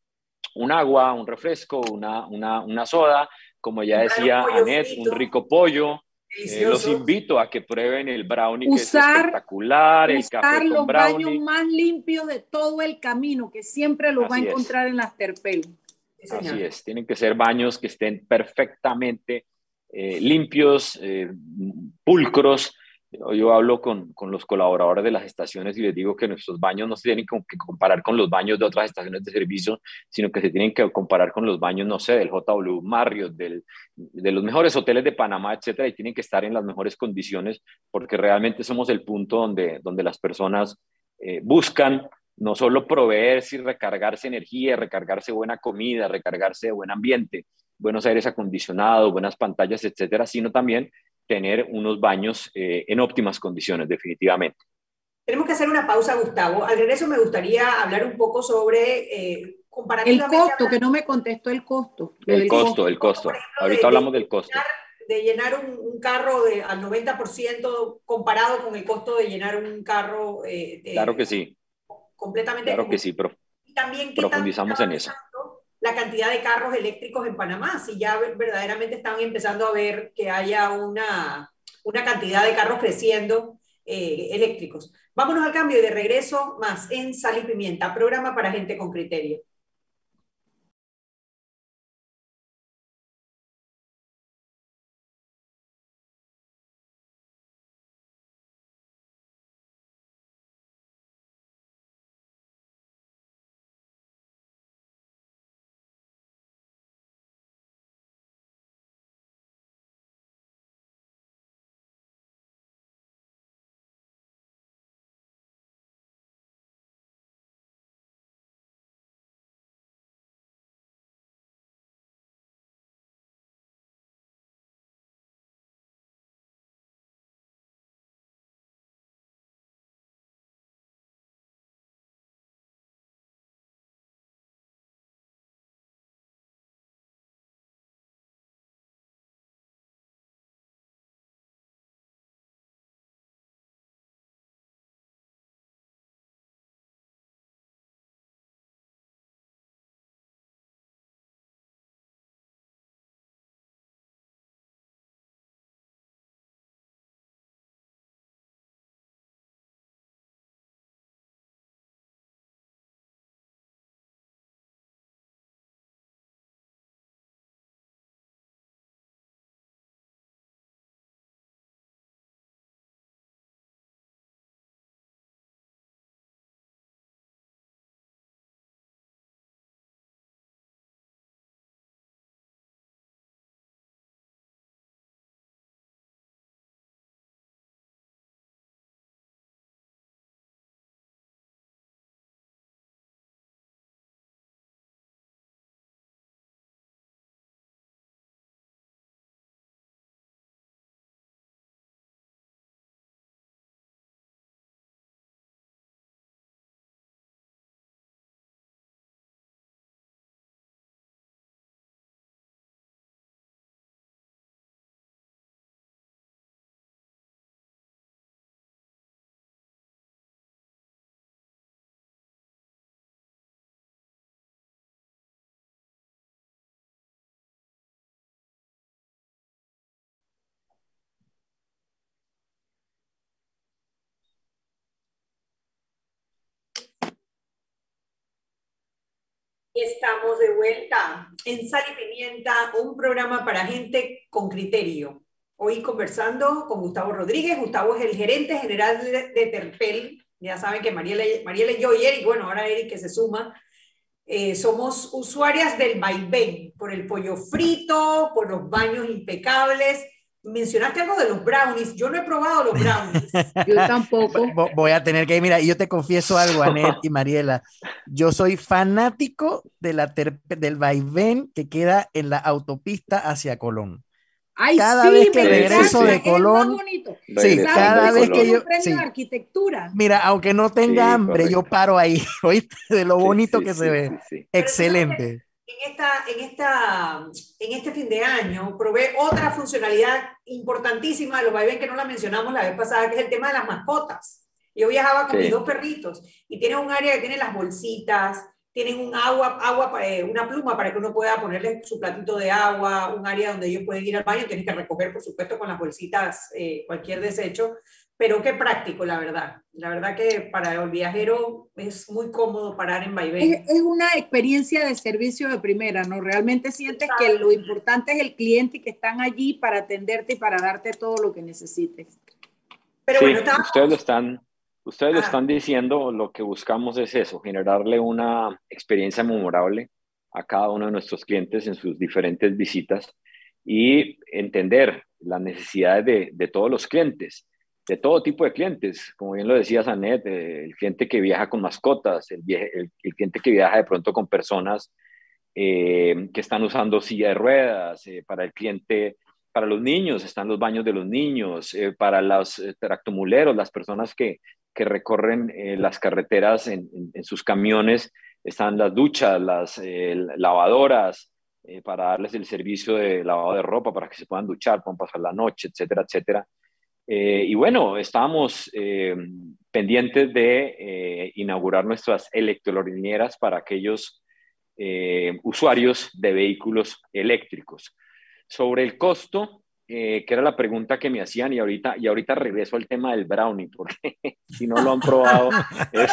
un agua, un refresco, una, una, una soda, como ya decía Anet, un rico pollo. Eh, los invito a que prueben el brownie, que es espectacular, el café con
los
brownie.
baños más limpios de todo el camino, que siempre los va a encontrar en las terpel.
Así es, tienen que ser baños que estén perfectamente eh, limpios, eh, pulcros, yo hablo con, con, los colaboradores de las estaciones y les digo que nuestros baños no se tienen que comparar con los baños de otras estaciones de servicio, sino que se tienen que comparar con los baños, no sé, del JW Marriott, del, de los mejores hoteles de Panamá, etcétera, y tienen que estar en las mejores condiciones porque realmente somos el punto donde, donde las personas eh, buscan no solo proveerse y recargarse energía, recargarse buena comida, recargarse de buen ambiente, buenos aires acondicionados, buenas pantallas, etcétera, sino también tener unos baños eh, en óptimas condiciones, definitivamente.
Tenemos que hacer una pausa, Gustavo. Al regreso me gustaría hablar un poco sobre
eh, El costo, que no me contestó el costo.
El, costo, el costo. Ahorita hablamos del costo.
de llenar un, carro de, al 90% comparado con el costo de llenar un carro.
Eh, claro que sí.
Completamente.
Claro que sí, pero también, profundizamos en eso
la cantidad de carros eléctricos en Panamá, si ya verdaderamente están empezando a ver que haya una, una cantidad de carros creciendo eh, eléctricos. Vámonos al cambio y de regreso más en Sal y Pimienta, programa para gente con criterio. Estamos de vuelta en Sal y Pimienta, un programa para gente con criterio. Hoy conversando con Gustavo Rodríguez. Gustavo es el gerente general de, Terpel. Ya saben que Mariela, Mariela y yo y Eric, bueno, ahora Eric que se suma, eh, somos usuarias del vaivén, por el pollo frito, por los baños impecables mencionaste algo de los brownies. Yo no he probado los brownies. *laughs*
yo tampoco.
Voy a tener que ir. Mira, y yo te confieso algo, Anet y Mariela. Yo soy fanático de la del vaivén que queda en la autopista hacia Colón.
Ay,
cada
sí,
vez que regreso de Colón, sí, cada vez que yo,
sí. arquitectura.
Mira, aunque no tenga hambre, yo paro ahí, *laughs* ¿oíste? De lo bonito que se ve. Excelente
en, esta, en, esta, en este fin de año probé otra funcionalidad importantísima de los vaivén que no la mencionamos la vez pasada, que es el tema de las mascotas. Yo viajaba con mis dos perritos y tiene un área que tiene las bolsitas, tienen un agua, agua eh, una pluma para que uno pueda ponerle su platito de agua, un área donde ellos pueden ir al baño, tienen que recoger, por supuesto, con las bolsitas eh, cualquier desecho, pero qué práctico, la verdad. La verdad que para el viajero es muy cómodo parar en vaivén.
Es, una experiencia de servicio de primera, ¿no? Realmente sientes que lo importante es el cliente y que están allí para atenderte y para darte todo lo que necesites.
Pero bueno, ustedes lo están, ustedes lo ah. están diciendo, lo que buscamos es eso, generarle una experiencia memorable a cada uno de nuestros clientes en sus diferentes visitas y entender las necesidades de, de todos los clientes de todo tipo de clientes, como bien lo decía Sanet, eh, el cliente que viaja con mascotas, el, cliente que viaja de pronto con personas eh, que están usando silla de ruedas, eh, para el cliente, para los niños, están los baños de los niños, para los tractomuleros, las personas que, que recorren las carreteras en, en, sus camiones, están las duchas, las lavadoras, para darles el servicio de lavado de ropa, para que se puedan duchar, puedan pasar la noche, etcétera, etcétera. Eh, y bueno, estábamos eh, pendientes de eh, inaugurar nuestras electrolineras para aquellos usuarios de vehículos eléctricos. Sobre el costo, eh, que era la pregunta que me hacían y ahorita, y ahorita regreso al tema del brownie, porque *laughs* si no lo han probado, *laughs* es,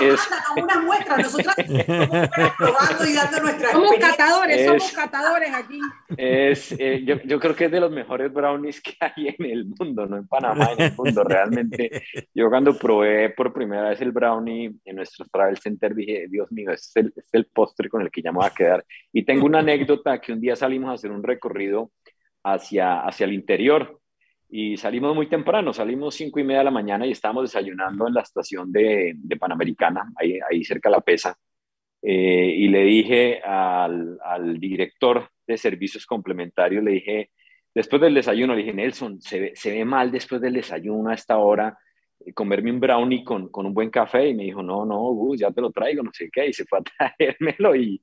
es, unas muestras, nosotros probando y dando nuestras
Somos catadores, somos catadores aquí.
Es, eh, yo, yo, creo que es de los mejores brownies que hay en el mundo, no en Panamá, en el mundo, realmente. Yo cuando probé por primera vez el brownie en nuestro travel center dije, Dios mío, este es el, es el postre con el que ya me voy a quedar. Y tengo una anécdota que un día salimos a hacer un recorrido hacia, hacia el interior. Y salimos muy temprano, salimos cinco y media de la mañana y estábamos desayunando en la estación de, de Panamericana, ahí, ahí cerca de la Pesa. Eh, y le dije al, al, director de servicios complementarios, le dije, después del desayuno, le dije, Nelson, se ve, se ve mal después del desayuno a esta hora eh, comerme un brownie con, con, un buen café y me dijo, no, no, Gus, ya te lo traigo, no sé qué, y se fue a *laughs* traérmelo y,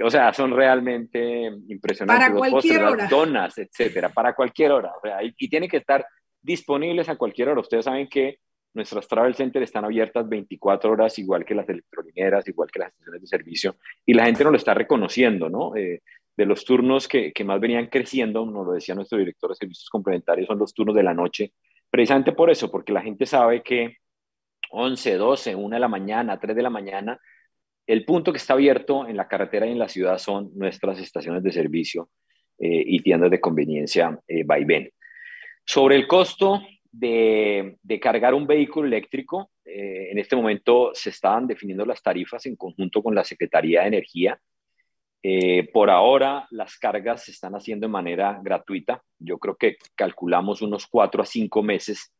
o sea, son realmente impresionantes.
Para cualquier hora.
donas, etcétera, para cualquier hora. O sea, y, y tienen que estar disponibles a cualquier hora. Ustedes saben que nuestras travel centers están abiertas 24 horas, igual que las electrolineras, igual que las estaciones de servicio, y la gente no lo está reconociendo, ¿no? Eh, de los turnos que, que, más venían creciendo, nos lo decía nuestro director de servicios complementarios, son los turnos de la noche, precisamente por eso, porque la gente sabe que 11, 12, 1 de la mañana, 3 de la mañana, el punto que está abierto en la carretera y en la ciudad son nuestras estaciones de servicio eh, y tiendas de conveniencia eh, vaivén. Sobre el costo de, cargar un vehículo eléctrico, eh, en este momento se estaban definiendo las tarifas en conjunto con la Secretaría de Energía. por ahora las cargas se están haciendo de manera gratuita. Yo creo que calculamos unos cuatro a cinco meses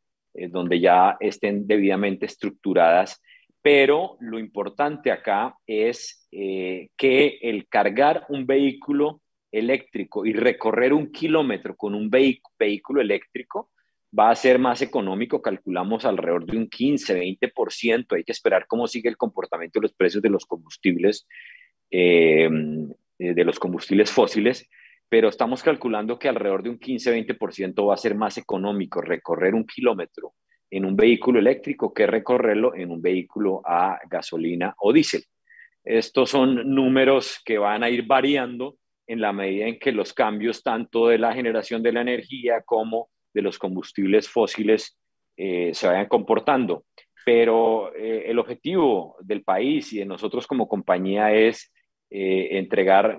donde ya estén debidamente estructuradas pero lo importante acá es eh, que el cargar un vehículo eléctrico y recorrer un kilómetro con un vehículo eléctrico va a ser más económico, calculamos alrededor de un 15-20%, hay que esperar cómo sigue el comportamiento de los precios de los combustibles, eh, de los combustibles fósiles, pero estamos calculando que alrededor de un 15-20% va a ser más económico recorrer un kilómetro en un vehículo eléctrico que recorrerlo en un vehículo a gasolina o diésel. Estos son números que van a ir variando en la medida en que los cambios tanto de la generación de la energía como de los combustibles fósiles eh, se vayan comportando. Pero eh, el objetivo del país y de nosotros como compañía es entregar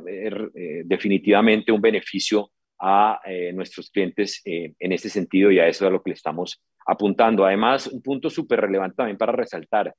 definitivamente un beneficio a nuestros clientes en ese sentido y a eso es a lo que le estamos apuntando. Además, un punto súper relevante también para resaltar,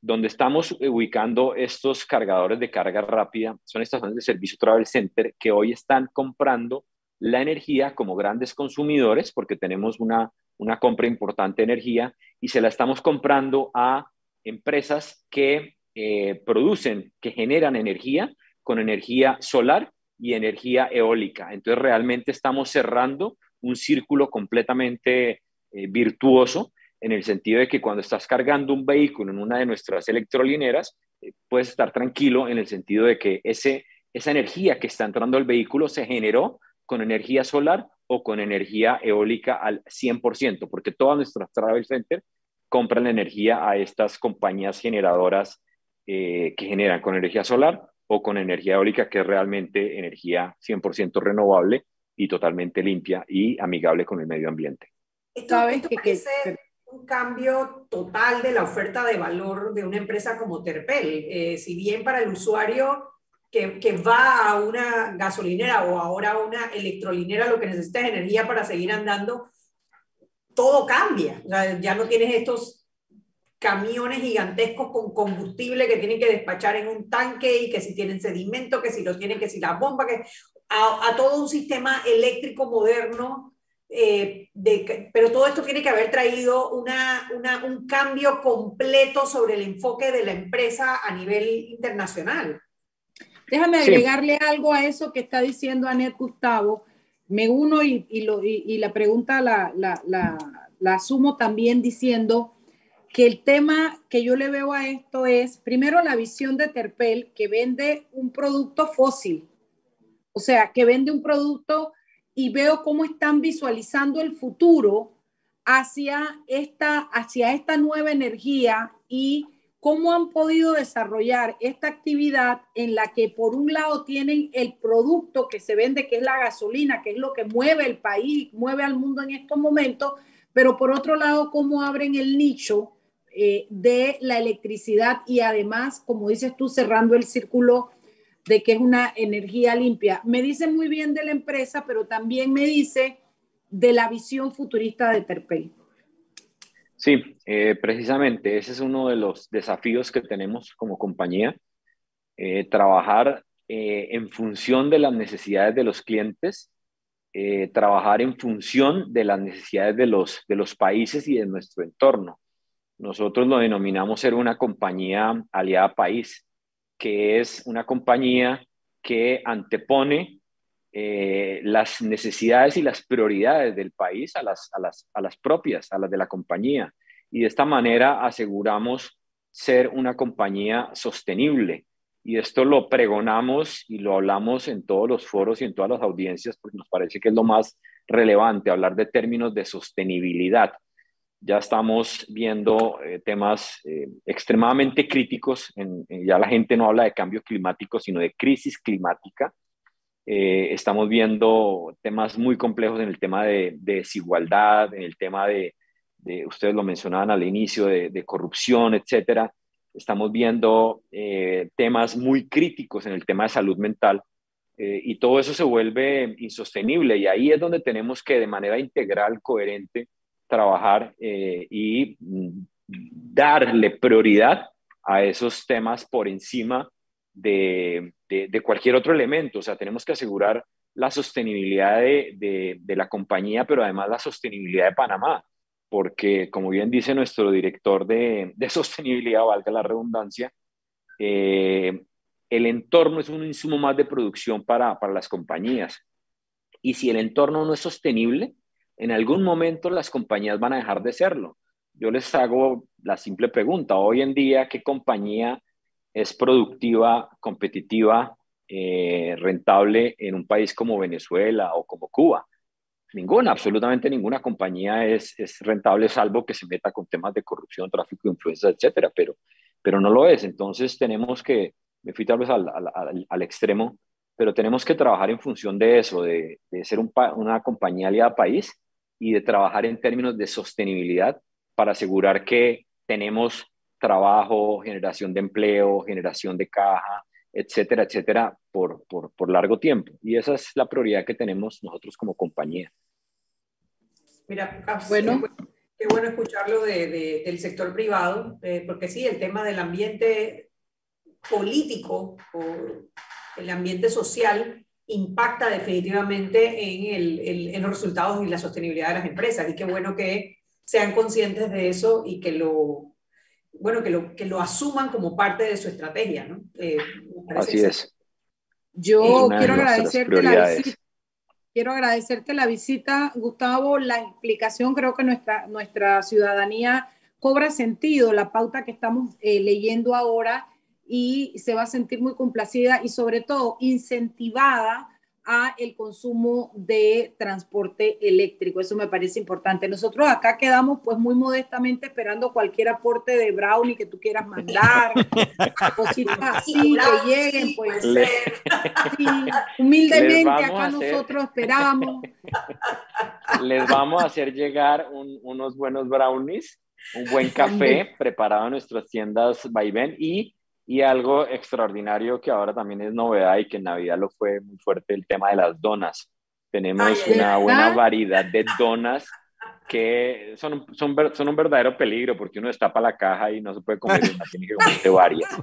donde estamos ubicando estos cargadores de carga rápida son estaciones de servicio Travel Center que hoy están comprando la energía como grandes consumidores, porque tenemos una, una compra importante de energía, y se la estamos comprando a empresas que eh, producen, que generan energía con energía solar y energía eólica. Entonces realmente estamos cerrando un círculo completamente eh, virtuoso en el sentido de que cuando estás cargando un vehículo en una de nuestras electrolineras, eh, puedes estar tranquilo en el sentido de que ese, esa energía que está entrando al vehículo se generó con energía solar o con energía eólica al 100%, porque todas nuestras travel center compran la energía a estas compañías generadoras eh, que generan con energía solar o con energía eólica, que es realmente energía 100% renovable y totalmente limpia y amigable con el medio ambiente.
Esto, esto parece un cambio total de la oferta de valor de una empresa como Terpel. Eh, si bien para el usuario que, que, va a una gasolinera o ahora a una electrolinera lo que necesita es energía para seguir andando, todo cambia. ya no tienes estos camiones gigantescos con combustible que tienen que despachar en un tanque y que si tienen sedimento, que si lo tienen, que si la bomba, que a, a todo un sistema eléctrico moderno eh, de, pero todo esto tiene que haber traído una, una, un cambio completo sobre el enfoque de la empresa a nivel internacional.
Déjame agregarle algo a eso que está diciendo Anet Gustavo. Me uno y, y, lo, y, la pregunta la, la, la, la asumo también diciendo que el tema que yo le veo a esto es, primero, la visión de Terpel, que vende un producto fósil, o sea, que vende un producto y veo cómo están visualizando el futuro hacia esta, hacia esta nueva energía y cómo han podido desarrollar esta actividad en la que por un lado tienen el producto que se vende, que es la gasolina, que es lo que mueve el país, mueve al mundo en estos momentos, pero por otro lado, cómo abren el nicho eh, de la electricidad y además, como dices tú, cerrando el círculo de que es una energía limpia. Me dice muy bien de la empresa, pero también me dice de la visión futurista de Terpel.
Sí, eh, precisamente ese es uno de los desafíos que tenemos como compañía, eh, trabajar eh, en función de las necesidades de los clientes, trabajar en función de las necesidades de los, de los países y de nuestro entorno. Nosotros lo denominamos ser una compañía aliada país que es una compañía que antepone eh, las necesidades y las prioridades del país a las, a, las, a las propias, a las de la compañía. Y de esta manera aseguramos ser una compañía sostenible. Y esto lo pregonamos y lo hablamos en todos los foros y en todas las audiencias porque nos parece que es lo más relevante, hablar de términos de sostenibilidad ya estamos viendo eh, temas eh, extremadamente críticos. ya la gente no habla de cambio climático, sino de crisis climática. Eh, estamos viendo temas muy complejos en el tema de, desigualdad, en el tema de, ustedes lo mencionaban al inicio, de, corrupción, etcétera. Estamos viendo temas muy críticos en el tema de salud mental. y todo eso se vuelve insostenible y ahí es donde tenemos que de manera integral, coherente, trabajar eh, y mm, darle prioridad a esos temas por encima de, de, cualquier otro elemento. O sea, tenemos que asegurar la sostenibilidad de, de, la compañía, pero además la sostenibilidad de Panamá, porque como bien dice nuestro director de, *laughs* sostenibilidad, valga la redundancia, eh, el entorno es un insumo más de producción para, para las compañías. Y si el entorno no es sostenible, en algún momento las compañías van a dejar de serlo. Yo les hago la simple pregunta, hoy en día, ¿qué compañía es productiva, competitiva, eh, rentable en un país como Venezuela o como Cuba? Ninguna, absolutamente ninguna compañía es, rentable salvo que se meta con temas de corrupción, tráfico de influencias, etcétera, pero, pero no lo es. Entonces tenemos que, me fui tal vez al, extremo, pero tenemos que trabajar en función de eso, de, de ser una compañía aliada país y de trabajar en términos de sostenibilidad para asegurar que tenemos trabajo, generación de empleo, generación de caja, etcétera, etcétera, por, por, por largo tiempo. Y esa es la prioridad que tenemos nosotros como compañía.
Mira, bueno, qué bueno escucharlo de, del sector privado, eh, porque sí, el tema del ambiente político o el ambiente social impacta definitivamente en, el, en, los resultados y la sostenibilidad de las empresas. Y qué bueno que sean conscientes de eso y que lo, bueno, que lo, que lo asuman como parte de su estrategia. ¿no?
Eh, Así es.
Yo quiero agradecerte la visita. Quiero agradecerte la visita, Gustavo, la explicación. Creo que nuestra, nuestra ciudadanía cobra sentido, la pauta que estamos eh, leyendo ahora y se va a sentir muy complacida y sobre todo incentivada a el consumo de transporte eléctrico. Eso me parece importante. Nosotros acá quedamos pues muy modestamente esperando cualquier aporte de brownie que tú quieras mandar, *laughs* cositas así que lleguen, pues. humildemente acá nosotros esperamos.
Les vamos a hacer llegar unos buenos brownies, un buen café preparado en nuestras tiendas Vaivén y y algo extraordinario que ahora también es novedad y que en Navidad lo fue muy fuerte, el tema de las donas. Tenemos una buena variedad de donas que son, son, son un verdadero peligro porque uno destapa la caja y no se puede comer una, tiene que comerse varias.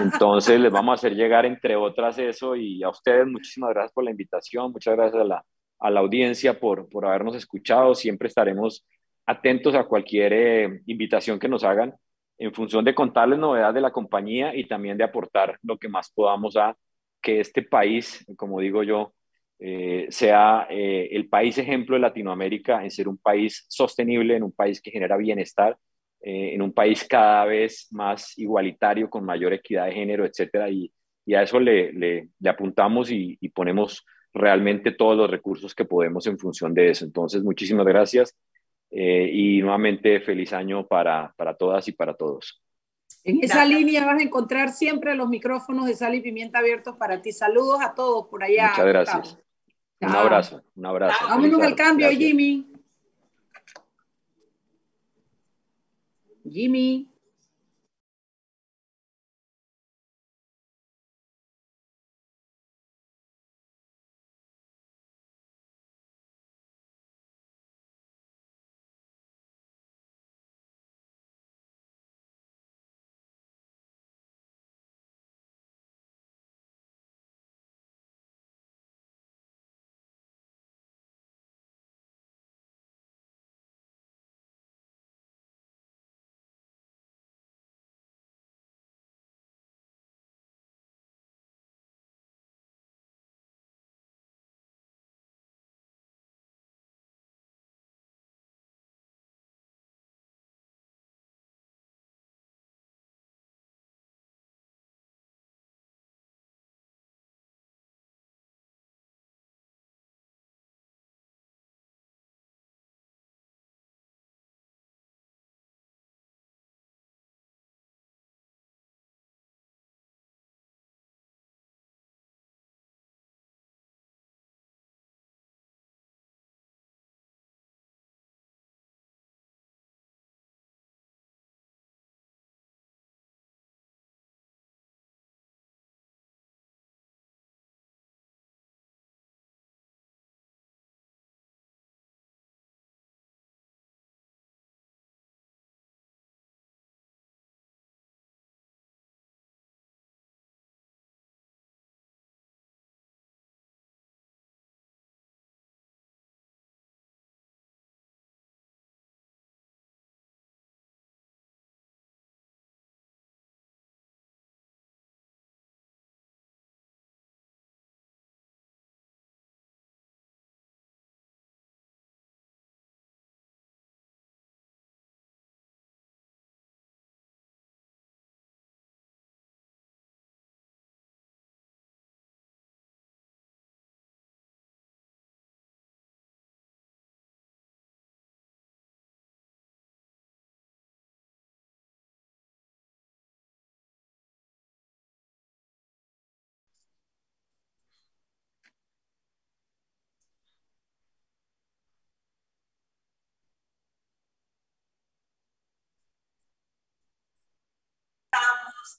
Entonces les vamos a hacer llegar entre otras eso. Y a ustedes muchísimas gracias por la invitación, muchas gracias a la, a la audiencia por, por habernos escuchado, siempre estaremos atentos a cualquier eh, invitación que nos hagan en función de contarles novedades de la compañía y también de aportar lo que más podamos a que este país, como digo yo, eh, sea eh, el país ejemplo de Latinoamérica en ser un país sostenible, en un país que genera bienestar, eh, en un país cada vez más igualitario, con mayor equidad de género, etcétera. Y, a eso le apuntamos y, y ponemos realmente todos los recursos que podemos en función de eso. Entonces, muchísimas gracias eh, y nuevamente feliz año para, para todas y para todos.
En esa línea vas a encontrar siempre los micrófonos de sal y pimienta abiertos para ti. Saludos a todos por allá.
Muchas gracias. Un abrazo, un abrazo.
Vámonos al cambio, Jimmy. Jimmy.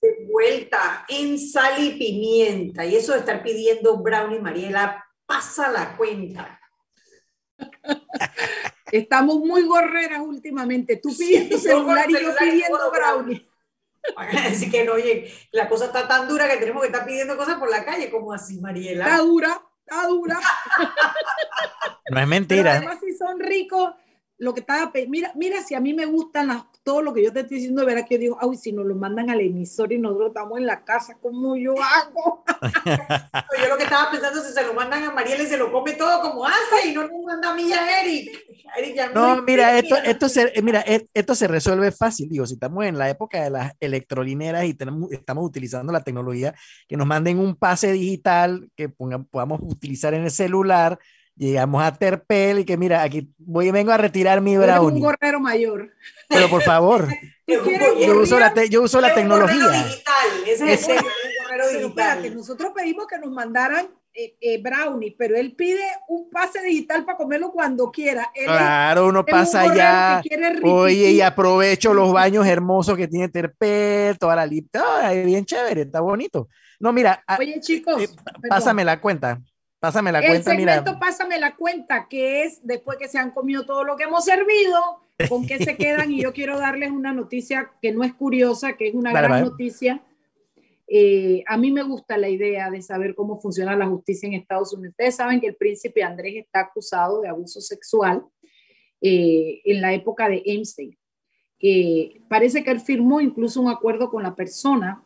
De vuelta en sal y pimienta. Y eso de estar pidiendo brownie, Mariela, pasa la cuenta. *laughs*
Estamos muy gorreras últimamente. Tú pidiendo celular y yo pidiendo brownie.
Así que no, oye, la cosa está tan dura que tenemos que estar pidiendo cosas por la calle, como así, Mariela.
Está dura, está dura. *laughs*
No es mentira.
además, si son ricos, lo que estaba, mira, mira, si a mí me gustan las, todo lo que yo te estoy diciendo, verás que yo digo, ay, si nos lo mandan al emisor y nosotros estamos en la casa, ¿cómo yo hago? *laughs*
yo lo que estaba pensando es si se lo mandan a Mariela y se lo come todo como hace y no nos manda a mí a Eric.
no, mira, esto, esto, se, mira, e, esto se resuelve fácil, digo, si estamos en la época de las electrolineras y tenemos, estamos utilizando la tecnología, que nos manden un pase digital que podamos utilizar en el celular, llegamos a Terpel y que mira, aquí voy vengo a retirar mi brownie.
un gorrero mayor.
Pero por favor, *laughs* yo uso la, yo uso la tecnología.
Digital, ese es el
pero espérate, nosotros pedimos que nos mandaran eh, eh, brownie, pero él pide un pase digital para comerlo cuando quiera.
claro, uno pasa allá. Oye, y aprovecho los baños hermosos que tiene Terpel, toda la lista. bien chévere, está bonito. No, mira.
Oye, chicos,
eh, pásame la cuenta. Pásame la el cuenta,
segmento Pásame la cuenta, que es después que se han comido todo lo que hemos servido, con qué se quedan. y yo *laughs* quiero darles una noticia que no es curiosa, que es una gran noticia. Eh, a mí me gusta la idea de saber cómo funciona la justicia en Estados Unidos. Ustedes saben que el príncipe Andrés está acusado de abuso sexual eh, en la época de Einstein. parece que él firmó incluso un acuerdo con la persona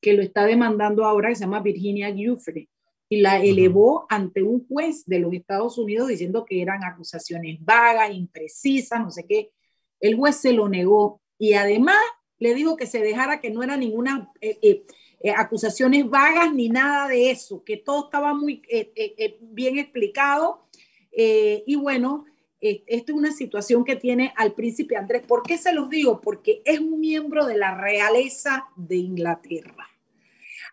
que lo está demandando ahora, que se llama Virginia Giuffre y la elevó ante un juez de los Estados Unidos diciendo que eran acusaciones vagas, imprecisas, no sé qué. El juez se lo negó y además le dijo que se dejara que no eran ninguna eh, eh, eh, acusaciones vagas ni nada de eso, que todo estaba muy bien explicado. y bueno, esta es una situación que tiene al príncipe Andrés. ¿Por qué se los digo? Porque es un miembro de la realeza de Inglaterra.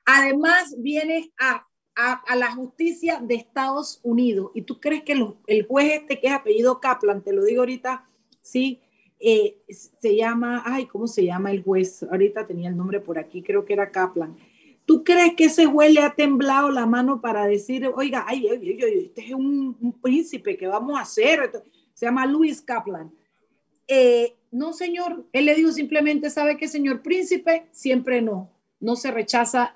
Además, viene a a, la justicia de Estados Unidos. ¿Y tú crees que el juez este que es apellido Kaplan, te lo digo ahorita, sí, eh, se llama, ay, ¿cómo se llama el juez? Ahorita tenía el nombre por aquí, creo que era Kaplan. ¿Tú crees que ese juez le ha temblado la mano para decir, oiga, ay, este es un, príncipe que vamos a hacer? Se llama Luis Kaplan. Eh, no, señor, él le dijo simplemente, ¿sabe qué, señor príncipe? Siempre no, no se rechaza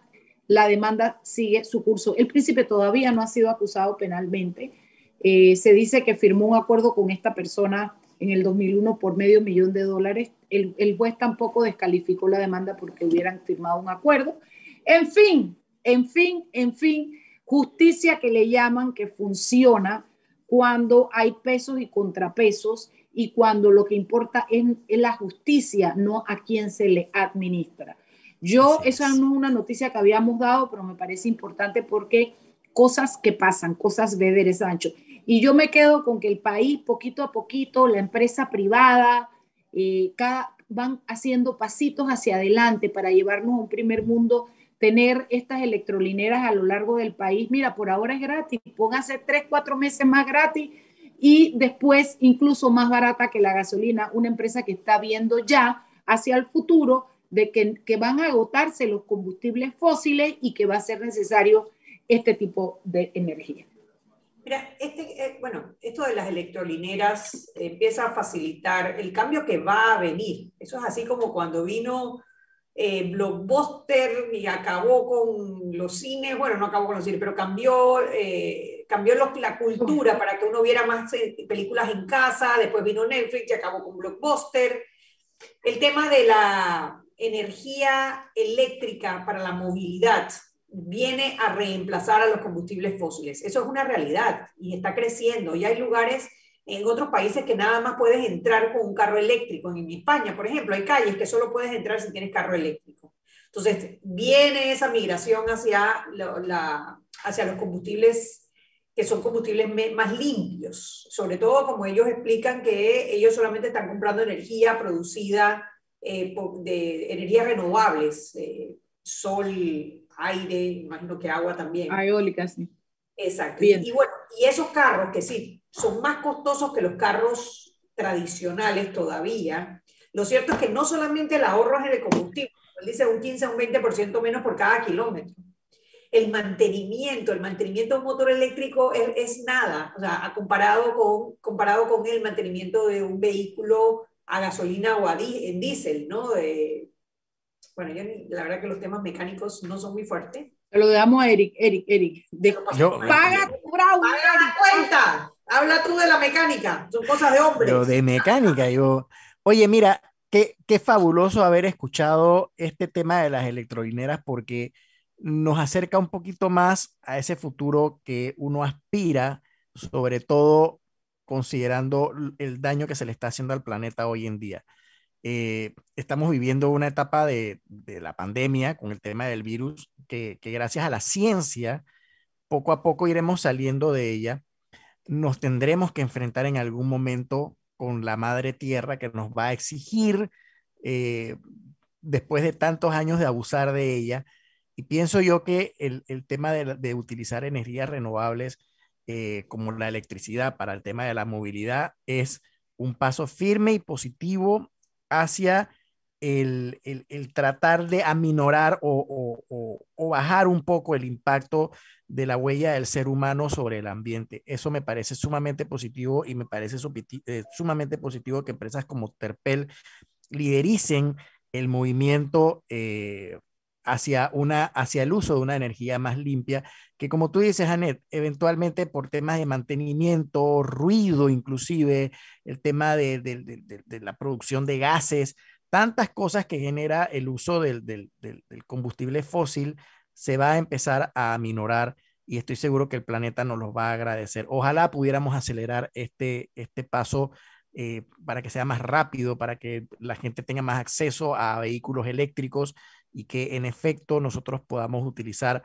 la demanda sigue su curso. El príncipe todavía no ha sido acusado penalmente. Eh, se dice que firmó un acuerdo con esta persona en el 2001 por medio millón de dólares. El, el, juez tampoco descalificó la demanda porque hubieran firmado un acuerdo. En fin, en fin, en fin, justicia que le llaman que funciona cuando hay pesos y contrapesos y cuando lo que importa es, la justicia, no a quien se le administra. Yo, esa no es una noticia que habíamos dado, pero me parece importante porque cosas que pasan, cosas de Sancho. Y yo me quedo con que el país, poquito a poquito, la empresa privada, eh, cada, van haciendo pasitos hacia adelante para llevarnos a un primer mundo, tener estas electrolineras a lo largo del país. Mira, por ahora es gratis, póngase tres, cuatro meses más gratis y después incluso más barata que la gasolina, una empresa que está viendo ya hacia el futuro de que, van a agotarse los combustibles fósiles y que va a ser necesario este tipo de energía.
Mira, este, eh, bueno, esto de las electrolineras empieza a facilitar el cambio que va a venir. Eso es así como cuando vino eh, Blockbuster y acabó con los cines, bueno, no acabó con los cines, pero cambió, eh, cambió la cultura para que uno viera más películas en casa, después vino Netflix y acabó con Blockbuster. El tema de la, energía eléctrica para la movilidad viene a reemplazar a los combustibles fósiles. Eso es una realidad y está creciendo. Y hay lugares en otros países que nada más puedes entrar con un carro eléctrico. En España, por ejemplo, hay calles que solo puedes entrar si tienes carro eléctrico. Entonces, viene esa migración hacia, la, hacia los combustibles que son combustibles más limpios, sobre todo como ellos explican que ellos solamente están comprando energía producida eh, de energías renovables, eh, sol, aire, imagino que agua también.
Eólica, sí.
Exacto. Y, bueno, y esos carros que sí, son más costosos que los carros tradicionales todavía. Lo cierto es que no solamente el ahorro es en el combustible, dice un 15 a un 20% menos por cada kilómetro. El mantenimiento, el mantenimiento de un motor eléctrico es, es nada, o sea, comparado con, comparado con el mantenimiento de un vehículo a gasolina o a en diésel, ¿no? De, bueno, yo, la verdad que los temas mecánicos no son muy fuertes.
Lo damos a Eric, Eric, Eric. De, yo, paga tu
bravo. Paga la cuenta. Habla tú de la mecánica. Son cosas de hombres.
Pero de mecánica, yo. Oye, mira, qué, qué fabuloso haber escuchado este tema de las electrolineras porque nos acerca un poquito más a ese futuro que uno aspira, sobre todo considerando el daño que se le está haciendo al planeta hoy en día. Eh, estamos viviendo una etapa de, la pandemia con el tema del virus, que, gracias a la ciencia, poco a poco iremos saliendo de ella. Nos tendremos que enfrentar en algún momento con la madre tierra que nos va a exigir, eh, después de tantos años de abusar de ella. Y pienso yo que el, tema de, utilizar energías renovables eh, como la electricidad para el tema de la movilidad es un paso firme y positivo hacia el, tratar de aminorar o, bajar un poco el impacto de la huella del ser humano sobre el ambiente. Eso me parece sumamente positivo y me parece eh, sumamente positivo que empresas como Terpel lidericen el movimiento eh, hacia, una, hacia el uso de una energía más limpia, que como tú dices, Anet, eventualmente por temas de mantenimiento, ruido inclusive, el tema de, de, la producción de gases, tantas cosas que genera el uso del, combustible fósil, se va a empezar a aminorar y estoy seguro que el planeta nos los va a agradecer. Ojalá pudiéramos acelerar este, este paso eh, para que sea más rápido, para que la gente tenga más acceso a vehículos eléctricos y que en efecto nosotros podamos utilizar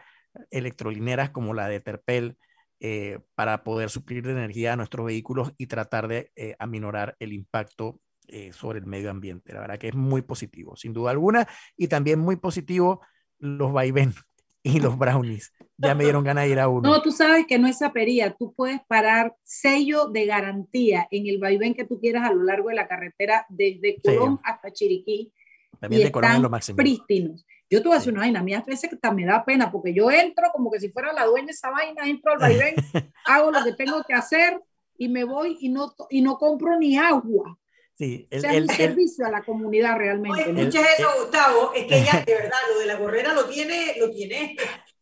electrolineras como la de Terpel eh, para poder suplir de energía a nuestros vehículos y tratar de eh, aminorar el impacto eh, sobre el medio ambiente. La verdad que es muy positivo, sin duda alguna, y también muy positivo los vaivén *laughs* y los brownies. Ya me dieron ganas de ir a *laughs* uno.
No, tú sabes que no es sapería, tú puedes parar sello de garantía en el vaivén que tú quieras a lo largo de la carretera desde Colón hasta Chiriquí también de están lo máximo. prístinos. Yo te voy a decir una vaina, a mí a veces me da pena porque yo entro como que si fuera la dueña de esa vaina, entro al vaivén, *laughs* hago lo que tengo que hacer y me voy y no, y no compro ni agua.
Sí,
el, o sea, el, un servicio a la comunidad realmente.
Oye, escucha eso, Gustavo, es que ella de *laughs* verdad lo de la gorrera lo tiene, lo tiene.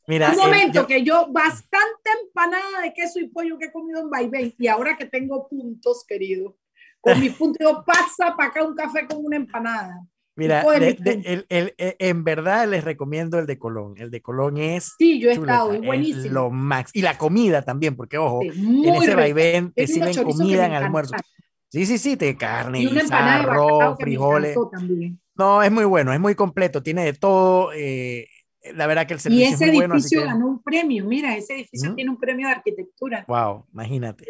Mira, un momento que yo bastante empanada de queso y pollo que he comido en vaivén y ahora que tengo puntos, querido, con *laughs* mis puntos, yo pasa para acá un café con una empanada.
Mira, e, en verdad les recomiendo el de Colón. El de Colón es.
Sí, yo he estado, es buenísimo.
Lo max. Y la comida también, porque ojo, en ese vaivén te sirven comida en almuerzo. Sí, sí, sí, te carne, y arroz, frijoles. No, es muy bueno, es muy completo, tiene de todo. Eh, la verdad que el servicio
y ese edificio ganó un premio, mira, ese edificio tiene un premio de arquitectura.
Wow, imagínate.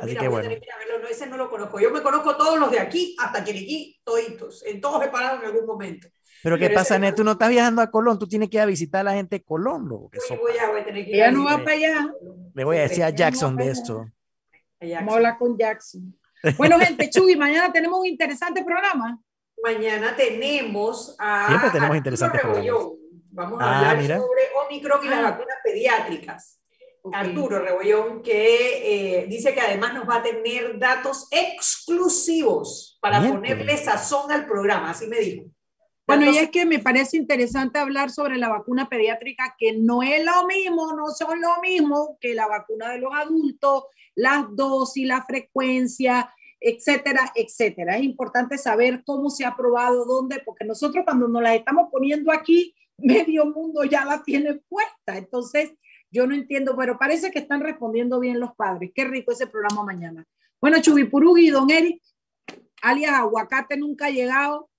Así que bueno.
no, ese no lo conozco. Yo me conozco todos los de aquí hasta Quiriquí, toditos. En todos he parado en algún momento.
Pero, ¿qué pasa, Net? Tú no estás viajando a Colón, tú tienes que ir a visitar a la gente de Colón. Lo
que voy a, voy a tener que
Ella no va para allá.
Le voy a decir a Jackson de esto.
Vamos a hablar con Jackson. Bueno, gente, Chuy, mañana tenemos un interesante programa.
Mañana tenemos a.
Siempre tenemos interesantes programas.
Vamos a ah, hablar sobre Omicron y las ah. vacunas pediátricas. Arturo Rebollón, que eh, dice que además nos va a tener datos exclusivos para ponerle sazón al programa, así me dijo.
Bueno, y es que me parece interesante hablar sobre la vacuna pediátrica, que no es lo mismo, no son lo mismo que la vacuna de los adultos, las dosis, la frecuencia, etcétera, etcétera. Es importante saber cómo se ha probado, dónde, porque nosotros cuando nos la estamos poniendo aquí, medio mundo ya la tiene puesta. Entonces, yo no entiendo, pero parece que están respondiendo bien los padres. Qué rico ese programa mañana. Bueno, Chubipurugui, don Eric, alias Aguacate nunca ha llegado.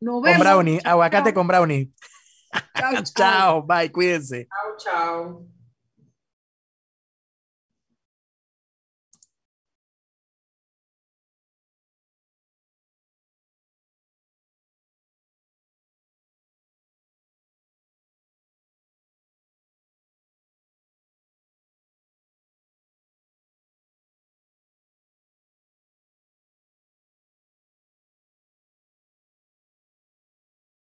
Nos vemos. Con brownie, aguacate con brownie. chao, chao, bye, cuídense.
Chao, chao.